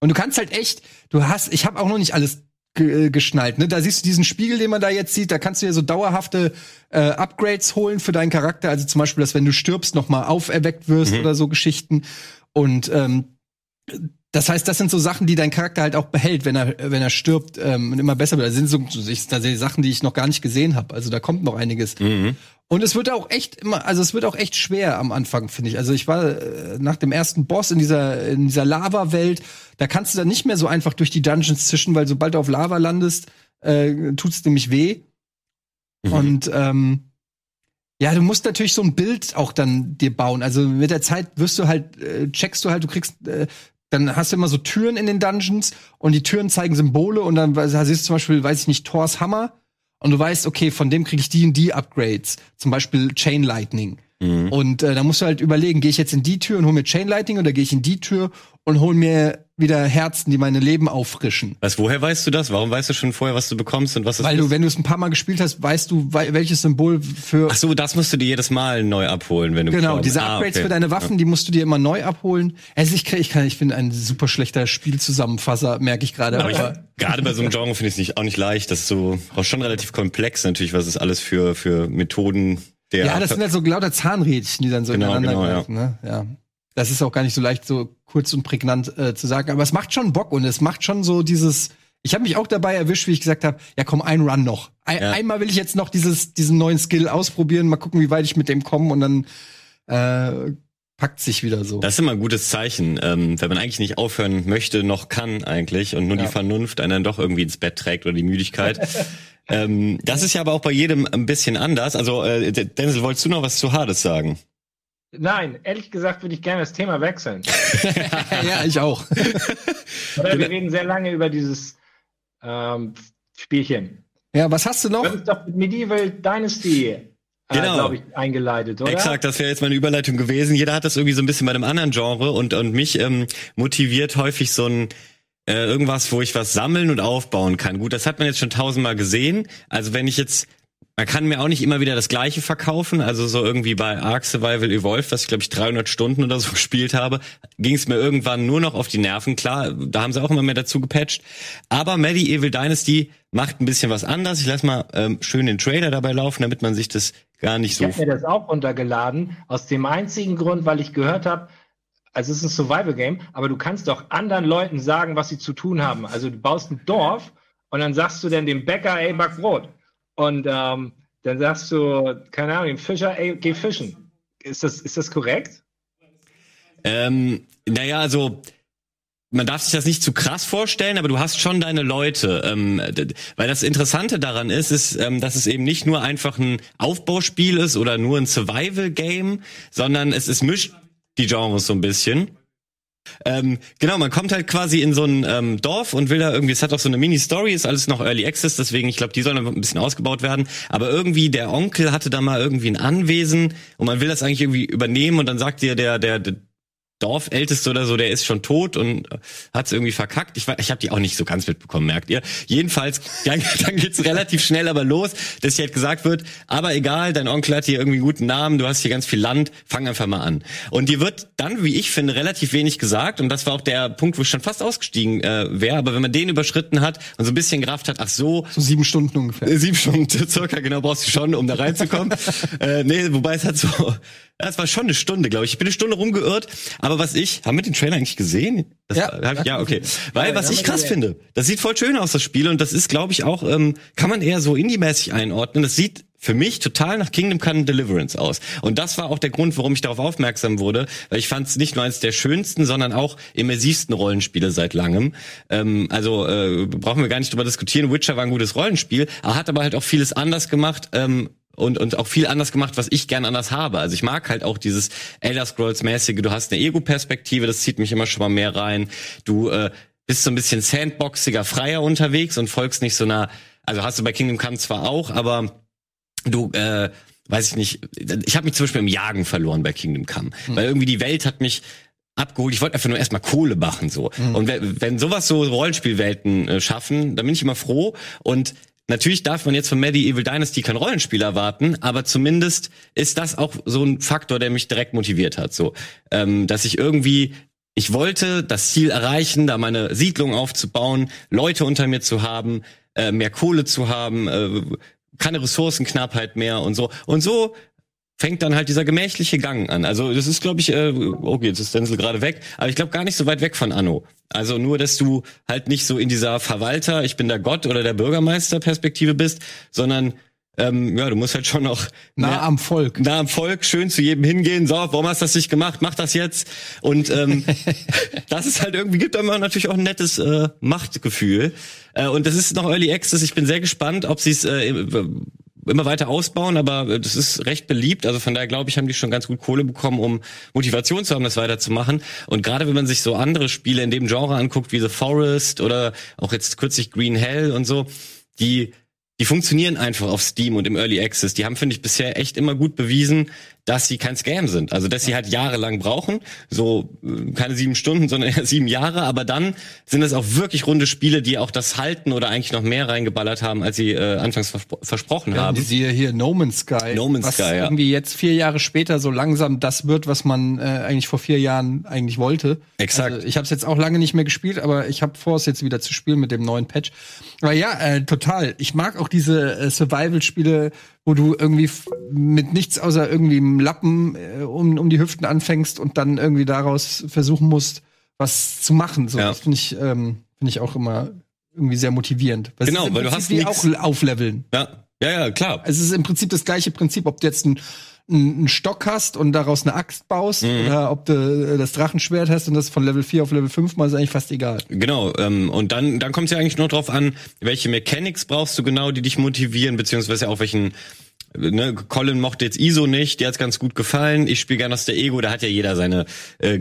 Und du kannst halt echt, du hast, ich habe auch noch nicht alles äh, geschnallt. Ne? Da siehst du diesen Spiegel, den man da jetzt sieht. Da kannst du ja so dauerhafte äh, Upgrades holen für deinen Charakter. Also zum Beispiel, dass wenn du stirbst, noch mal auferweckt wirst mhm. oder so Geschichten. Und ähm, das heißt, das sind so Sachen, die dein Charakter halt auch behält, wenn er wenn er stirbt ähm, und immer besser wird. Das sind so, das sind Sachen, die ich noch gar nicht gesehen habe. Also da kommt noch einiges. Mhm. Und es wird auch echt immer, also es wird auch echt schwer am Anfang, finde ich. Also ich war äh, nach dem ersten Boss in dieser in dieser Lava-Welt, da kannst du dann nicht mehr so einfach durch die Dungeons zischen, weil sobald du auf Lava landest, äh, tut's nämlich weh. Mhm. Und ähm, ja, du musst natürlich so ein Bild auch dann dir bauen. Also mit der Zeit wirst du halt, äh, checkst du halt, du kriegst, äh, dann hast du immer so Türen in den Dungeons und die Türen zeigen Symbole und dann siehst du zum Beispiel, weiß ich nicht, Thors Hammer und du weißt, okay, von dem krieg ich die und die Upgrades. Zum Beispiel Chain Lightning. Mhm. Und äh, da musst du halt überlegen, gehe ich jetzt in die Tür und hol mir Chain Lightning oder gehe ich in die Tür und hol mir wieder Herzen, die meine Leben auffrischen. Was, woher weißt du das? Warum weißt du schon vorher, was du bekommst und was es Weil du, wenn du es ein paar Mal gespielt hast, weißt du, welches Symbol für. Ach so, das musst du dir jedes Mal neu abholen, wenn du Genau, diese ah, Upgrades okay. für deine Waffen, die musst du dir immer neu abholen. Also ich, ich kann, ich bin ein super schlechter Spielzusammenfasser, merke ich gerade. Aber, aber gerade bei so einem Genre finde ich es nicht, auch nicht leicht. Das ist so auch schon relativ komplex natürlich, was es alles für für Methoden der. Ja, das sind halt so lauter Zahnrädchen, die dann so genau, ineinander genau, greifen, ja. ne? Ja. Das ist auch gar nicht so leicht so kurz und prägnant äh, zu sagen, aber es macht schon Bock und es macht schon so dieses ich habe mich auch dabei erwischt, wie ich gesagt habe, ja komm, ein Run noch. Ein, ja. Einmal will ich jetzt noch dieses diesen neuen Skill ausprobieren, mal gucken, wie weit ich mit dem komme und dann äh, packt sich wieder so. Das ist immer ein gutes Zeichen, ähm, wenn man eigentlich nicht aufhören möchte, noch kann eigentlich und nur ja. die Vernunft einen dann doch irgendwie ins Bett trägt oder die Müdigkeit. ähm, das ist ja aber auch bei jedem ein bisschen anders. Also äh, Denzel, wolltest du noch was zu Hades sagen? Nein, ehrlich gesagt würde ich gerne das Thema wechseln. ja, ich auch. Oder wir reden sehr lange über dieses ähm, Spielchen. Ja, was hast du noch? Das ist doch Medieval Dynasty. Äh, genau. glaube ich, eingeleitet, oder? Exakt, das wäre jetzt meine Überleitung gewesen. Jeder hat das irgendwie so ein bisschen bei einem anderen Genre und, und mich ähm, motiviert häufig so ein äh, irgendwas, wo ich was sammeln und aufbauen kann. Gut, das hat man jetzt schon tausendmal gesehen. Also wenn ich jetzt man kann mir auch nicht immer wieder das Gleiche verkaufen. Also so irgendwie bei Ark Survival Evolved, was ich glaube ich 300 Stunden oder so gespielt habe, ging es mir irgendwann nur noch auf die Nerven. Klar, da haben sie auch immer mehr dazu gepatcht. Aber Medieval Dynasty macht ein bisschen was anders. Ich lass mal ähm, schön den Trailer dabei laufen, damit man sich das gar nicht so. Ich habe mir das auch runtergeladen aus dem einzigen Grund, weil ich gehört habe, Also es ist ein Survival-Game, aber du kannst doch anderen Leuten sagen, was sie zu tun haben. Also du baust ein Dorf und dann sagst du dann dem Bäcker, ey, back Brot. Und ähm, dann sagst du, keine Ahnung, dem Fischer, ey, geh fischen. Ist das, ist das korrekt? Ähm, naja, also man darf sich das nicht zu krass vorstellen, aber du hast schon deine Leute. Ähm, weil das Interessante daran ist, ist, ähm, dass es eben nicht nur einfach ein Aufbauspiel ist oder nur ein Survival-Game, sondern es, es mischt die Genres so ein bisschen. Ähm, genau, man kommt halt quasi in so ein ähm, Dorf und will da irgendwie, es hat auch so eine Mini-Story, ist alles noch Early Access, deswegen, ich glaube, die sollen ein bisschen ausgebaut werden. Aber irgendwie, der Onkel hatte da mal irgendwie ein Anwesen und man will das eigentlich irgendwie übernehmen und dann sagt dir der, der, der Dorfälteste oder so, der ist schon tot und hat es irgendwie verkackt. Ich, ich habe die auch nicht so ganz mitbekommen, merkt ihr. Jedenfalls, dann, dann geht's relativ schnell aber los, dass hier halt gesagt wird, aber egal, dein Onkel hat hier irgendwie einen guten Namen, du hast hier ganz viel Land, fang einfach mal an. Und dir wird dann, wie ich finde, relativ wenig gesagt und das war auch der Punkt, wo ich schon fast ausgestiegen äh, wäre, aber wenn man den überschritten hat und so ein bisschen Kraft hat, ach so. So sieben Stunden ungefähr. Äh, sieben Stunden circa, genau, brauchst du schon, um da reinzukommen. äh, nee, wobei es hat so das war schon eine Stunde, glaube ich. Ich bin eine Stunde rumgeirrt. Aber was ich, haben wir den Trailer eigentlich gesehen? Das ja, war, ja, okay. Weil ja, was ich krass gesehen. finde, das sieht voll schön aus, das Spiel. Und das ist, glaube ich, auch, ähm, kann man eher so indie-mäßig einordnen. Das sieht für mich total nach Kingdom Come Deliverance aus. Und das war auch der Grund, warum ich darauf aufmerksam wurde, weil ich fand es nicht nur eines der schönsten, sondern auch immersivsten Rollenspiele seit langem. Ähm, also äh, brauchen wir gar nicht drüber diskutieren. Witcher war ein gutes Rollenspiel, er hat aber halt auch vieles anders gemacht. Ähm, und, und auch viel anders gemacht, was ich gern anders habe. Also ich mag halt auch dieses Elder Scrolls-mäßige, du hast eine Ego-Perspektive, das zieht mich immer schon mal mehr rein. Du äh, bist so ein bisschen sandboxiger, freier unterwegs und folgst nicht so einer, also hast du bei Kingdom Come zwar auch, aber du, äh, weiß ich nicht, ich habe mich zum Beispiel im Jagen verloren bei Kingdom Come, hm. weil irgendwie die Welt hat mich abgeholt. Ich wollte einfach nur erstmal Kohle machen so. Mhm. Und wenn, wenn sowas so Rollenspielwelten äh, schaffen, dann bin ich immer froh und Natürlich darf man jetzt von Medieval Dynasty kein Rollenspiel erwarten, aber zumindest ist das auch so ein Faktor, der mich direkt motiviert hat. So, ähm, dass ich irgendwie, ich wollte das Ziel erreichen, da meine Siedlung aufzubauen, Leute unter mir zu haben, äh, mehr Kohle zu haben, äh, keine Ressourcenknappheit mehr und so. Und so fängt dann halt dieser gemächliche Gang an. Also das ist, glaube ich, äh, okay, jetzt ist Denzel gerade weg, aber ich glaube gar nicht so weit weg von Anno. Also nur, dass du halt nicht so in dieser Verwalter, ich bin der Gott oder der Bürgermeister Perspektive bist, sondern ähm, ja, du musst halt schon noch nah am Volk. Nah am Volk, schön zu jedem hingehen. So, warum hast du das nicht gemacht? Mach das jetzt. Und ähm, das ist halt irgendwie gibt immer natürlich auch ein nettes äh, Machtgefühl. Äh, und das ist noch Early Access. Ich bin sehr gespannt, ob sie es äh, immer weiter ausbauen, aber äh, das ist recht beliebt. Also von daher glaube ich, haben die schon ganz gut Kohle bekommen, um Motivation zu haben, das weiterzumachen. Und gerade wenn man sich so andere Spiele in dem Genre anguckt, wie The Forest oder auch jetzt kürzlich Green Hell und so, die die funktionieren einfach auf Steam und im Early Access. Die haben, finde ich, bisher echt immer gut bewiesen, dass sie kein Scam sind. Also dass sie halt jahrelang brauchen, so äh, keine sieben Stunden, sondern eher sieben Jahre. Aber dann sind es auch wirklich runde Spiele, die auch das halten oder eigentlich noch mehr reingeballert haben, als sie äh, anfangs verspro versprochen ja, haben. Siehe hier No Man's Sky. No Man's was Sky, ja. irgendwie jetzt vier Jahre später so langsam das wird, was man äh, eigentlich vor vier Jahren eigentlich wollte. Exakt. Also ich habe es jetzt auch lange nicht mehr gespielt, aber ich habe vor, es jetzt wieder zu spielen mit dem neuen Patch. Aber ja, äh, total. Ich mag auch diese äh, Survival-Spiele, wo du irgendwie mit nichts außer irgendwie einem Lappen äh, um, um die Hüften anfängst und dann irgendwie daraus versuchen musst, was zu machen. So, ja. Das finde ich, ähm, finde ich auch immer irgendwie sehr motivierend. Genau, weil du hast wie auch aufleveln. Ja, ja, ja, klar. Es ist im Prinzip das gleiche Prinzip, ob du jetzt ein einen Stock hast und daraus eine Axt baust mhm. oder ob du äh, das Drachenschwert hast und das von Level 4 auf Level 5 mal ist eigentlich fast egal. Genau, ähm, und dann, dann kommt es ja eigentlich nur drauf an, welche Mechanics brauchst du genau, die dich motivieren, beziehungsweise auch welchen Ne, Colin mochte jetzt ISO nicht, der hat's ganz gut gefallen. Ich spiele gerne aus der Ego, da hat ja jeder seine äh,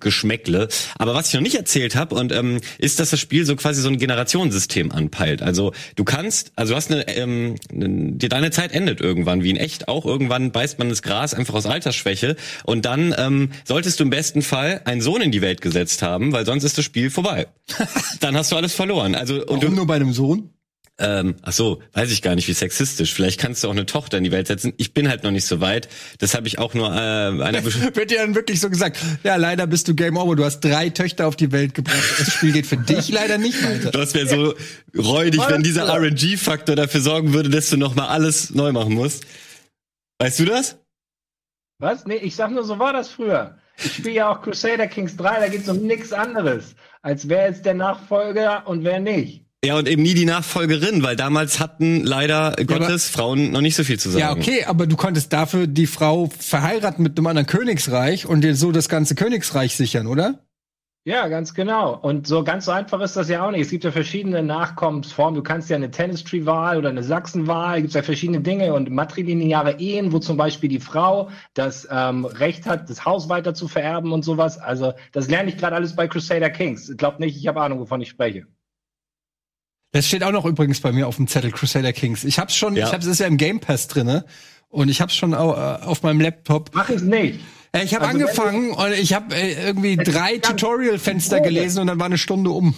Geschmäckle. Aber was ich noch nicht erzählt habe und ähm, ist, dass das Spiel so quasi so ein Generationssystem anpeilt. Also du kannst, also du hast eine, ähm, die, deine Zeit endet irgendwann, wie in echt auch. Irgendwann beißt man das Gras einfach aus Altersschwäche und dann ähm, solltest du im besten Fall einen Sohn in die Welt gesetzt haben, weil sonst ist das Spiel vorbei. dann hast du alles verloren. Also und Warum du, nur bei einem Sohn? Ähm, ach so, weiß ich gar nicht, wie sexistisch. Vielleicht kannst du auch eine Tochter in die Welt setzen. Ich bin halt noch nicht so weit. Das habe ich auch nur äh, einer Wird dir dann wirklich so gesagt, ja, leider bist du Game Over. Du hast drei Töchter auf die Welt gebracht. Das Spiel geht für dich leider nicht weiter. Das wäre so räudig, wenn dieser RNG-Faktor dafür sorgen würde, dass du nochmal alles neu machen musst. Weißt du das? Was? Nee, ich sag nur, so war das früher. Ich spiele ja auch Crusader Kings 3, da geht es um nichts anderes, als wer ist der Nachfolger und wer nicht. Ja, und eben nie die Nachfolgerin, weil damals hatten leider ja, Gottes Frauen noch nicht so viel zu sagen. Ja, okay, aber du konntest dafür die Frau verheiraten mit einem anderen Königsreich und dir so das ganze Königsreich sichern, oder? Ja, ganz genau. Und so ganz so einfach ist das ja auch nicht. Es gibt ja verschiedene Nachkommensformen. Du kannst ja eine Tennis-Tree-Wahl oder eine Sachsen-Wahl, gibt ja verschiedene Dinge und matrilineare Ehen, wo zum Beispiel die Frau das ähm, Recht hat, das Haus weiter zu vererben und sowas. Also das lerne ich gerade alles bei Crusader Kings. Glaubt nicht, ich habe Ahnung, wovon ich spreche. Das steht auch noch übrigens bei mir auf dem Zettel Crusader Kings. Ich hab's schon, ja. ich hab's ist ja im Game Pass drinne und ich hab's schon auf, äh, auf meinem Laptop. Mach es nicht. Äh, ich habe also angefangen und ich habe äh, irgendwie drei Tutorial-Fenster gelesen und dann war eine Stunde um.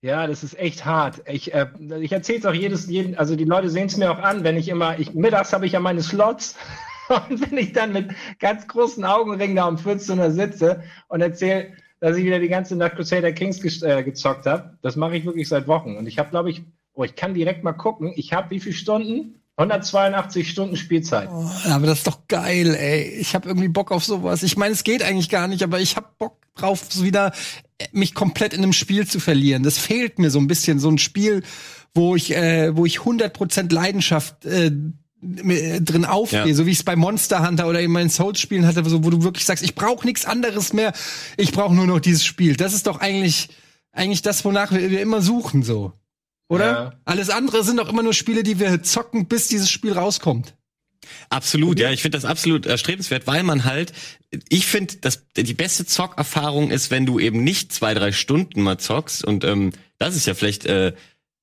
Ja, das ist echt hart. Ich, äh, ich erzähle es auch jedes, jeden, also die Leute sehen es mir auch an, wenn ich immer, ich, mittags habe ich ja meine Slots und wenn ich dann mit ganz großen Augenringen da um 14 Uhr sitze und erzähle, dass ich wieder die ganze Nacht Crusader Kings ge äh, gezockt habe. Das mache ich wirklich seit Wochen. Und ich habe, glaube ich, oh, ich kann direkt mal gucken. Ich habe wie viele Stunden? 182 Stunden Spielzeit. Oh, aber das ist doch geil, ey. Ich habe irgendwie Bock auf sowas. Ich meine, es geht eigentlich gar nicht, aber ich habe Bock drauf, so wieder äh, mich komplett in einem Spiel zu verlieren. Das fehlt mir so ein bisschen, so ein Spiel, wo ich, äh, wo ich 100% Leidenschaft äh, drin aufgehe, ja. so wie ich es bei Monster Hunter oder in meinen Souls-Spielen hatte, so, wo du wirklich sagst, ich brauche nichts anderes mehr, ich brauche nur noch dieses Spiel. Das ist doch eigentlich eigentlich das, wonach wir, wir immer suchen, so. Oder? Ja. Alles andere sind doch immer nur Spiele, die wir zocken, bis dieses Spiel rauskommt. Absolut, ja, ich finde das absolut erstrebenswert, weil man halt, ich finde, dass die beste Zockerfahrung ist, wenn du eben nicht zwei, drei Stunden mal zockst und ähm, das ist ja vielleicht äh,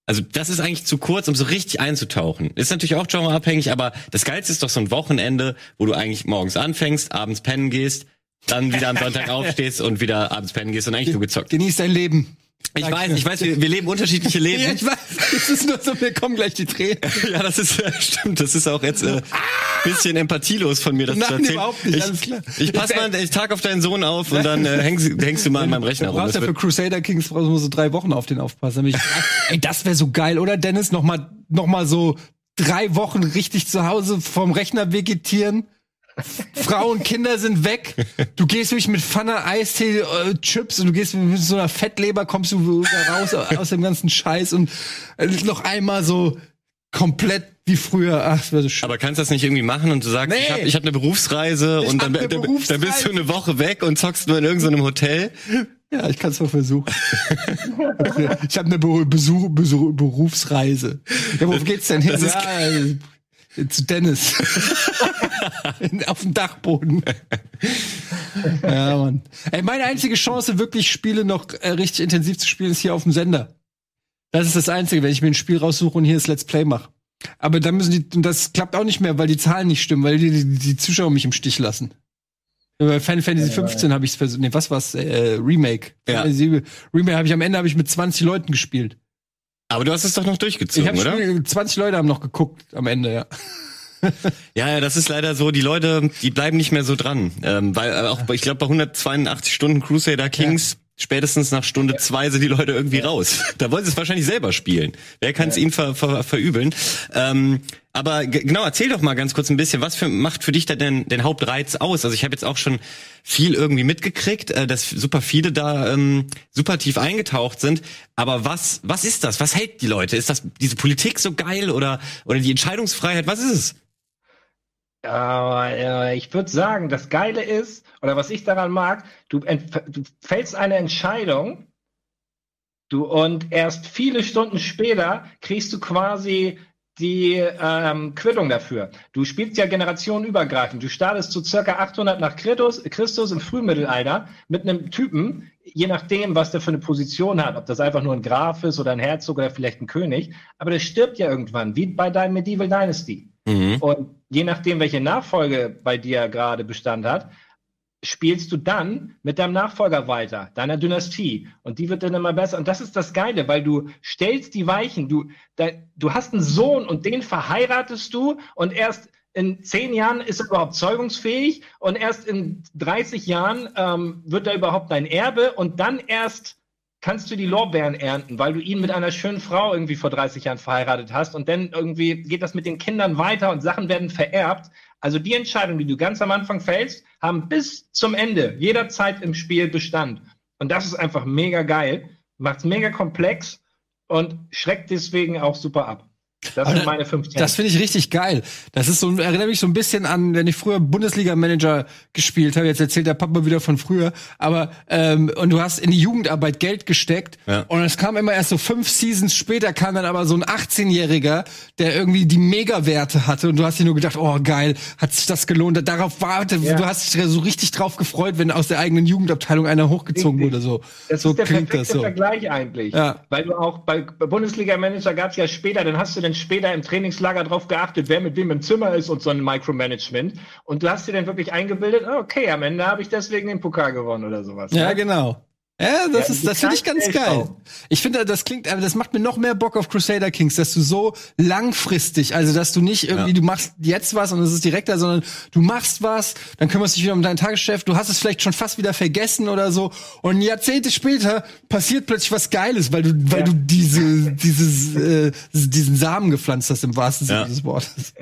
also das ist eigentlich zu kurz, um so richtig einzutauchen. Ist natürlich auch genreabhängig, aber das Geilste ist doch so ein Wochenende, wo du eigentlich morgens anfängst, abends pennen gehst, dann wieder am Sonntag aufstehst und wieder abends pennen gehst und eigentlich nur gezockt. Genieß dein Leben. Ich Danke. weiß, ich weiß, wir, wir leben unterschiedliche Leben. ja, ich weiß. Es ist nur so, mir kommen gleich die Tränen. ja, das ist äh, stimmt. Das ist auch jetzt äh, bisschen empathielos von mir, das Nein, zu erzählen. überhaupt nicht, alles klar. Ich, ich pass mal, ich tag auf deinen Sohn auf und dann äh, hängst, hängst du mal an meinem Rechner rum. Du brauchst ja für Crusader Kings brauchst du so drei Wochen auf den aufpassen. Ich, ey, das wäre so geil, oder Dennis? Noch mal, noch mal so drei Wochen richtig zu Hause vom Rechner vegetieren Frau und Kinder sind weg. Du gehst wirklich mit Pfanne, Eistee, äh, Chips und du gehst mit so einer Fettleber, kommst du raus aus dem ganzen Scheiß und noch einmal so komplett wie früher. Ach, das wäre so schön. Aber kannst du das nicht irgendwie machen und du sagst, nee. ich habe ich hab eine Berufsreise ich und dann, dann, dann, bist du eine Woche weg und zockst nur in irgendeinem Hotel? Ja, ich kann es mal versuchen. ich habe eine Besuch, Besuch, Berufsreise. Ja, wo geht's denn hin? Ja, zu Dennis. Auf dem Dachboden. ja, Mann. Ey, meine einzige Chance, wirklich Spiele noch äh, richtig intensiv zu spielen, ist hier auf dem Sender. Das ist das Einzige, wenn ich mir ein Spiel raussuche und hier das Let's Play mache. Aber dann müssen die, und das klappt auch nicht mehr, weil die Zahlen nicht stimmen, weil die, die, die Zuschauer mich im Stich lassen. Bei Final Fantasy 15 habe ich versucht, nee, was war's, äh, Remake. Ja. Remake habe ich am Ende habe ich mit 20 Leuten gespielt. Aber du hast es doch noch durchgezogen, ich oder? Spiel, 20 Leute haben noch geguckt am Ende, ja. ja, ja, das ist leider so. Die Leute, die bleiben nicht mehr so dran, ähm, weil äh, auch, ich glaube, bei 182 Stunden Crusader Kings ja. spätestens nach Stunde zwei sind die Leute irgendwie raus. Da wollen sie es wahrscheinlich selber spielen. Wer kann es ja. ihnen ver, ver, verübeln? Ähm, aber genau, erzähl doch mal ganz kurz ein bisschen, was für, macht für dich da denn den Hauptreiz aus? Also ich habe jetzt auch schon viel irgendwie mitgekriegt, äh, dass super viele da ähm, super tief eingetaucht sind. Aber was, was ist das? Was hält die Leute? Ist das diese Politik so geil oder, oder die Entscheidungsfreiheit? Was ist es? Ja, ich würde sagen, das Geile ist, oder was ich daran mag, du, du fällst eine Entscheidung, du und erst viele Stunden später kriegst du quasi die ähm, Quittung dafür. Du spielst ja generationenübergreifend. Du startest zu circa 800 nach Christus, Christus im Frühmittelalter mit einem Typen, je nachdem, was der für eine Position hat, ob das einfach nur ein Graf ist oder ein Herzog oder vielleicht ein König, aber der stirbt ja irgendwann, wie bei deinem Medieval Dynasty. Mhm. Und je nachdem, welche Nachfolge bei dir gerade Bestand hat, spielst du dann mit deinem Nachfolger weiter, deiner Dynastie. Und die wird dann immer besser. Und das ist das Geile, weil du stellst die Weichen, du, da, du hast einen Sohn und den verheiratest du und erst in zehn Jahren ist er überhaupt zeugungsfähig und erst in 30 Jahren ähm, wird er überhaupt dein Erbe und dann erst kannst du die Lorbeeren ernten, weil du ihn mit einer schönen Frau irgendwie vor 30 Jahren verheiratet hast und dann irgendwie geht das mit den Kindern weiter und Sachen werden vererbt. Also die Entscheidungen, die du ganz am Anfang fällst, haben bis zum Ende jederzeit im Spiel Bestand. Und das ist einfach mega geil, macht es mega komplex und schreckt deswegen auch super ab. Das sind meine 15. Das finde ich richtig geil. Das ist so, erinnert mich so ein bisschen an, wenn ich früher Bundesliga-Manager gespielt habe. Jetzt erzählt der Papa wieder von früher. Aber, ähm, und du hast in die Jugendarbeit Geld gesteckt. Ja. Und es kam immer erst so fünf Seasons später kam dann aber so ein 18-Jähriger, der irgendwie die Mega-Werte hatte. Und du hast dir nur gedacht, oh geil, hat sich das gelohnt. Darauf warte, ja. du hast dich so richtig drauf gefreut, wenn aus der eigenen Jugendabteilung einer hochgezogen richtig. wurde. So, das so ist der klingt das so. Vergleich eigentlich. Ja. Weil du auch bei Bundesliga-Manager gab es ja später, dann hast du den später im Trainingslager darauf geachtet, wer mit wem im Zimmer ist und so ein Micromanagement. Und du hast dir dann wirklich eingebildet, okay, am Ende habe ich deswegen den Pokal gewonnen oder sowas. Ja, ne? genau. Ja, das ja, ist, das finde ich ganz geil. Ich finde, das klingt, aber das macht mir noch mehr Bock auf Crusader Kings, dass du so langfristig, also dass du nicht irgendwie, ja. du machst jetzt was und es ist direkter, sondern du machst was, dann kümmerst dich wieder um dein Tagesgeschäft, du hast es vielleicht schon fast wieder vergessen oder so und Jahrzehnte später passiert plötzlich was Geiles, weil du, weil ja. du diese, dieses, äh, diesen Samen gepflanzt hast im wahrsten Sinne des Wortes.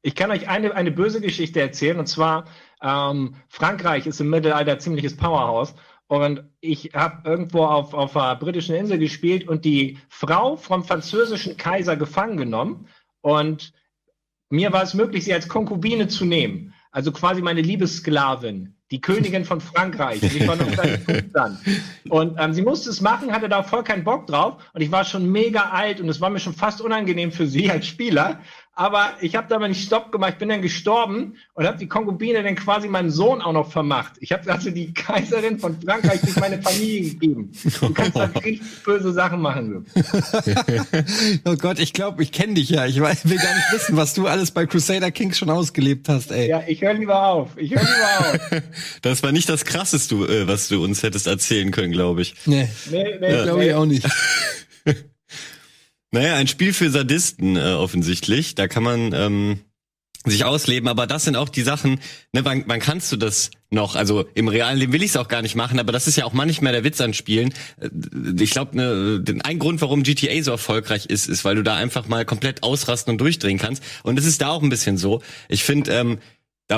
Ich kann euch eine, eine böse Geschichte erzählen und zwar, ähm, Frankreich ist im Mittelalter ziemliches Powerhouse und ich habe irgendwo auf, auf einer britischen Insel gespielt und die Frau vom französischen Kaiser gefangen genommen. Und mir war es möglich, sie als Konkubine zu nehmen. Also quasi meine Liebessklavin, die Königin von Frankreich. Ich war noch dann. Und ähm, sie musste es machen, hatte da voll keinen Bock drauf. Und ich war schon mega alt und es war mir schon fast unangenehm für sie als Spieler aber ich habe da mal nicht Stopp gemacht, ich bin dann gestorben und habe die Konkubine dann quasi meinem Sohn auch noch vermacht. Ich habe also die Kaiserin von Frankreich durch meine Familie gegeben. Du kannst da richtig böse Sachen machen. oh Gott, ich glaube, ich kenne dich ja. Ich will gar nicht wissen, was du alles bei Crusader Kings schon ausgelebt hast, ey. Ja, ich höre lieber auf. Ich höre lieber auf. Das war nicht das Krasseste, äh, was du uns hättest erzählen können, glaube ich. Nee, nee, nee ja. glaube ich auch nicht. Naja, ein Spiel für Sadisten äh, offensichtlich. Da kann man ähm, sich ausleben, aber das sind auch die Sachen, ne, wann, wann kannst du das noch? Also im realen Leben will ich es auch gar nicht machen, aber das ist ja auch manchmal der Witz an Spielen. Äh, ich glaube, ne, ein Grund, warum GTA so erfolgreich ist, ist, weil du da einfach mal komplett ausrasten und durchdrehen kannst. Und es ist da auch ein bisschen so. Ich finde, ähm,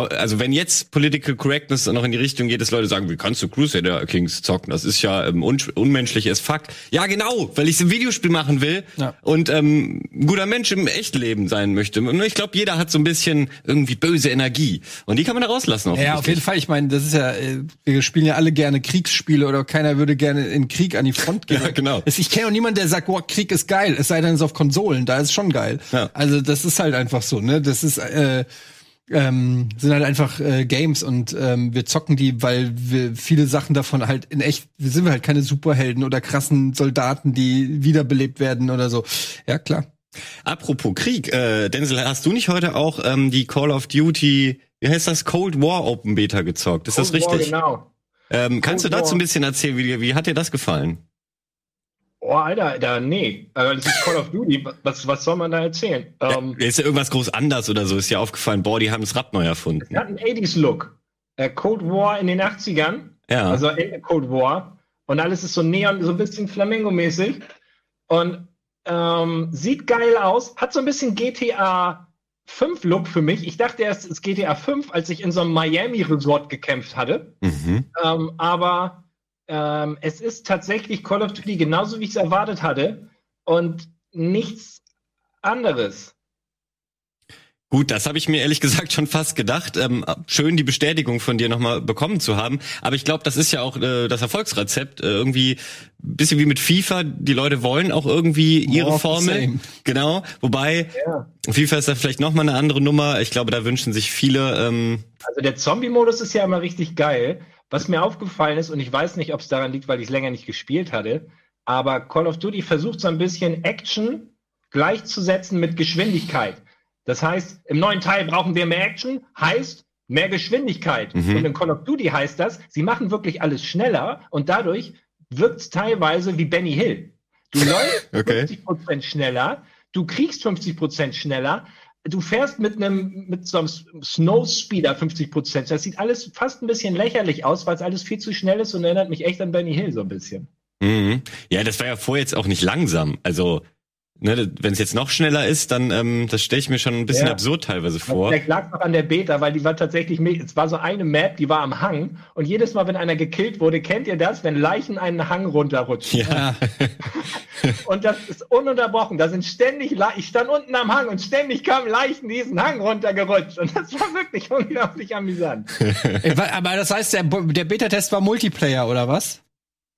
also wenn jetzt Political Correctness noch in die Richtung geht, dass Leute sagen, wie kannst du Crusader Kings zocken? Das ist ja ähm, un unmenschlich as fuck. Ja, genau, weil ich ein Videospiel machen will ja. und ähm, ein guter Mensch im Echtleben sein möchte. Und ich glaube, jeder hat so ein bisschen irgendwie böse Energie. Und die kann man da rauslassen. Ja, auf jeden Fall. Ich meine, das ist ja, äh, wir spielen ja alle gerne Kriegsspiele oder keiner würde gerne in Krieg an die Front gehen. ja, genau. Ich kenne auch niemanden, der sagt, boah, Krieg ist geil, es sei denn, es ist auf Konsolen, da ist schon geil. Ja. Also das ist halt einfach so, ne? Das ist äh, ähm, sind halt einfach äh, Games und ähm, wir zocken die, weil wir viele Sachen davon halt in echt, wir sind halt keine Superhelden oder krassen Soldaten, die wiederbelebt werden oder so. Ja, klar. Apropos Krieg, äh, Denzel, hast du nicht heute auch ähm, die Call of Duty, wie heißt das, Cold War Open Beta gezockt? Ist Cold das richtig? War, genau. Ähm, kannst du dazu War. ein bisschen erzählen, wie, wie hat dir das gefallen? Oh, Alter, da, nee. Also, das ist Call of Duty. Was, was soll man da erzählen? Ähm, ist ja irgendwas groß anders oder so? Ist ja aufgefallen, boah, die haben das Rad neu erfunden. Es hat einen 80s-Look. Äh, Cold War in den 80ern. Ja. Also Ende Cold War. Und alles ist so neon, so ein bisschen Flamingo-mäßig. Und ähm, sieht geil aus. Hat so ein bisschen GTA 5 Look für mich. Ich dachte erst, es ist GTA 5, als ich in so einem Miami Resort gekämpft hatte. Mhm. Ähm, aber ähm, es ist tatsächlich Call of Duty genauso, wie ich es erwartet hatte und nichts anderes. Gut, das habe ich mir ehrlich gesagt schon fast gedacht. Ähm, schön die Bestätigung von dir nochmal bekommen zu haben. Aber ich glaube, das ist ja auch äh, das Erfolgsrezept. Äh, irgendwie bisschen wie mit FIFA. Die Leute wollen auch irgendwie ihre More Formel. Genau. Wobei ja. FIFA ist da vielleicht nochmal eine andere Nummer. Ich glaube, da wünschen sich viele. Ähm, also der Zombie-Modus ist ja immer richtig geil. Was mir aufgefallen ist, und ich weiß nicht, ob es daran liegt, weil ich es länger nicht gespielt hatte, aber Call of Duty versucht so ein bisschen Action gleichzusetzen mit Geschwindigkeit. Das heißt, im neuen Teil brauchen wir mehr Action, heißt mehr Geschwindigkeit. Mhm. Und in Call of Duty heißt das, sie machen wirklich alles schneller und dadurch wirkt es teilweise wie Benny Hill. Du läufst okay. 50% schneller, du kriegst 50% schneller, du fährst mit einem mit so einem Snow Speeder 50 Prozent. Das sieht alles fast ein bisschen lächerlich aus, weil es alles viel zu schnell ist und erinnert mich echt an Benny Hill so ein bisschen. Mhm. Ja, das war ja vorher jetzt auch nicht langsam. Also ne, wenn es jetzt noch schneller ist, dann ähm, das stelle ich mir schon ein bisschen ja. absurd teilweise vor. Der lag noch an der Beta, weil die war tatsächlich, es war so eine Map, die war am Hang und jedes Mal, wenn einer gekillt wurde, kennt ihr das, wenn Leichen einen Hang runterrutschen? Ja. und das ist ununterbrochen. Da sind ständig, Le ich stand unten am Hang und ständig kamen Leichen diesen Hang runtergerutscht und das war wirklich unglaublich amüsant. Aber das heißt, der, der Beta-Test war Multiplayer oder was?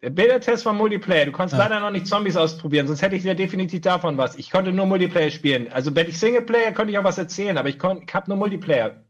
Der Beta-Test war Multiplayer. Du konntest ja. leider noch nicht Zombies ausprobieren, sonst hätte ich dir definitiv davon was. Ich konnte nur Multiplayer spielen. Also wenn ich Singleplayer, könnte ich auch was erzählen, aber ich, ich habe nur Multiplayer.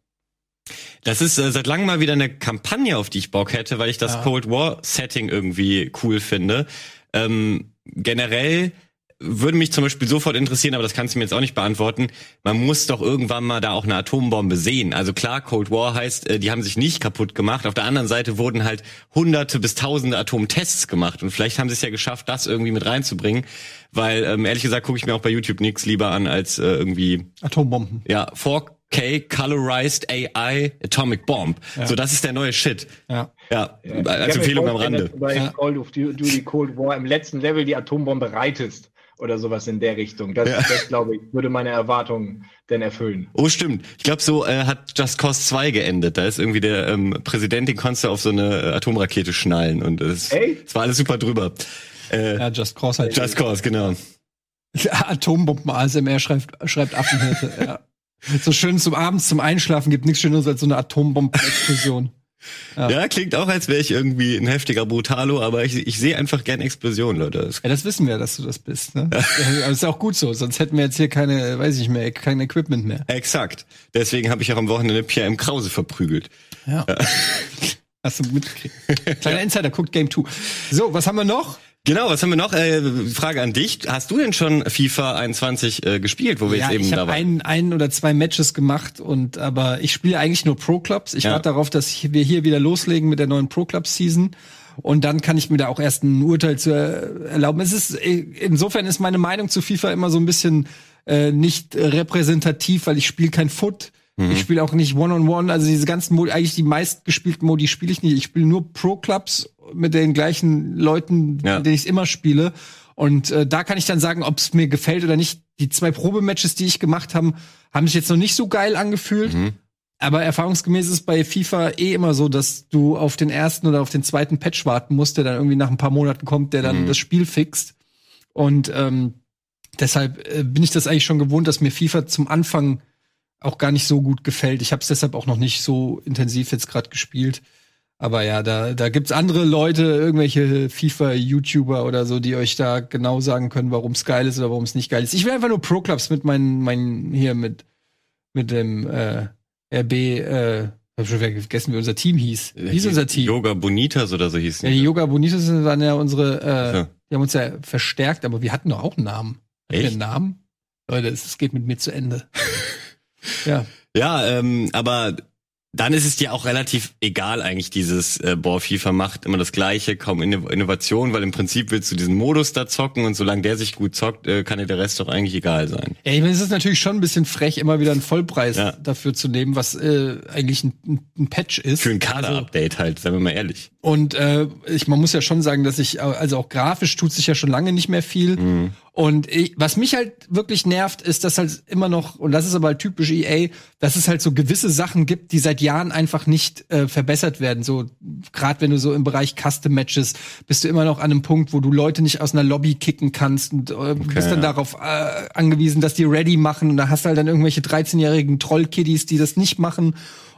Das ist äh, seit langem mal wieder eine Kampagne, auf die ich Bock hätte, weil ich das ja. Cold War Setting irgendwie cool finde. Ähm, generell würde mich zum Beispiel sofort interessieren, aber das kannst du mir jetzt auch nicht beantworten. Man muss doch irgendwann mal da auch eine Atombombe sehen. Also klar, Cold War heißt, äh, die haben sich nicht kaputt gemacht. Auf der anderen Seite wurden halt hunderte bis tausende Atomtests gemacht. Und vielleicht haben sie es ja geschafft, das irgendwie mit reinzubringen. Weil, ähm, ehrlich gesagt, gucke ich mir auch bei YouTube nichts lieber an als äh, irgendwie Atombomben. Ja, 4K Colorized AI Atomic Bomb. Ja. So, das ist der neue Shit. Ja. Ja, ja. als Empfehlung am Rande. Bei Call of Duty Cold War im letzten Level die Atombombe reitest oder sowas in der Richtung. Das, ja. das glaube ich, würde meine Erwartungen denn erfüllen. Oh, stimmt. Ich glaube, so äh, hat Just Cause 2 geendet. Da ist irgendwie der ähm, Präsident, den konntest du auf so eine äh, Atomrakete schnallen und es, es war alles super drüber. Äh, ja, Just Cause halt. Just Cause, genau. Atombomben ASMR schreibt, schreibt Affenhirte, ja. So schön zum Abends zum Einschlafen gibt nichts Schöneres als so eine Atombombenexplosion. Ja. ja, klingt auch, als wäre ich irgendwie ein heftiger Brutalo, aber ich, ich sehe einfach gern Explosionen, Leute. Das ja, das wissen wir, dass du das bist. Ne? Ja. das ist auch gut so, sonst hätten wir jetzt hier keine, weiß ich mehr, kein Equipment mehr. Exakt. Deswegen habe ich auch am Wochenende Pierre im Krause verprügelt. Ja. ja. Hast du mitgekriegt. Kleiner Insider, guckt Game 2. So, was haben wir noch? Genau, was haben wir noch? Äh, Frage an dich. Hast du denn schon FIFA 21 äh, gespielt, wo wir ja, jetzt eben ich da waren? Ein, ein oder zwei Matches gemacht und aber ich spiele eigentlich nur Pro Clubs. Ich ja. warte darauf, dass wir hier wieder loslegen mit der neuen Pro Club Season. Und dann kann ich mir da auch erst ein Urteil zu erlauben. Es ist insofern ist meine Meinung zu FIFA immer so ein bisschen äh, nicht repräsentativ, weil ich spiele kein Foot. Mhm. Ich spiele auch nicht One-on-One, -on -one, also diese ganzen Modi, eigentlich die meistgespielten Modi spiele ich nicht. Ich spiele nur Pro-Clubs mit den gleichen Leuten, ja. mit denen ich immer spiele. Und äh, da kann ich dann sagen, ob es mir gefällt oder nicht. Die zwei Probematches, die ich gemacht habe, haben sich jetzt noch nicht so geil angefühlt. Mhm. Aber erfahrungsgemäß ist bei FIFA eh immer so, dass du auf den ersten oder auf den zweiten Patch warten musst, der dann irgendwie nach ein paar Monaten kommt, der dann mhm. das Spiel fixt. Und ähm, deshalb äh, bin ich das eigentlich schon gewohnt, dass mir FIFA zum Anfang auch gar nicht so gut gefällt. Ich habe es deshalb auch noch nicht so intensiv jetzt gerade gespielt. Aber ja, da, da gibt's andere Leute, irgendwelche FIFA-YouTuber oder so, die euch da genau sagen können, warum es geil ist oder warum es nicht geil ist. Ich will einfach nur Pro-Clubs mit meinen, meinen, hier mit, mit dem äh, RB, äh, hab schon vergessen, wie unser Team hieß. Wie hieß unser Team? Yoga Bonitas oder so hieß Ja, die Yoga Bonitas waren ja unsere, äh, ja. die haben uns ja verstärkt, aber wir hatten doch auch einen Namen. Hatten wir einen Namen? Leute, es geht mit mir zu Ende. Ja. Ja, ähm, aber dann ist es dir auch relativ egal eigentlich dieses äh, boah, FIFA macht immer das gleiche, kaum Innovation, weil im Prinzip willst du diesen Modus da zocken und solange der sich gut zockt, äh, kann dir der Rest doch eigentlich egal sein. Ja, ich meine, es ist natürlich schon ein bisschen frech, immer wieder einen Vollpreis ja. dafür zu nehmen, was äh, eigentlich ein, ein Patch ist. Für ein Kader-Update also, halt, sagen wir mal ehrlich. Und äh, ich, man muss ja schon sagen, dass ich, also auch grafisch tut sich ja schon lange nicht mehr viel. Mhm. Und ich, was mich halt wirklich nervt, ist, dass halt immer noch, und das ist aber halt typisch EA, dass es halt so gewisse Sachen gibt, die seit Jahren einfach nicht äh, verbessert werden. So, gerade wenn du so im Bereich Custom Matches bist du immer noch an einem Punkt, wo du Leute nicht aus einer Lobby kicken kannst und äh, okay, bist dann ja. darauf äh, angewiesen, dass die ready machen. Und da hast du halt dann irgendwelche 13-jährigen Trollkiddies, die das nicht machen.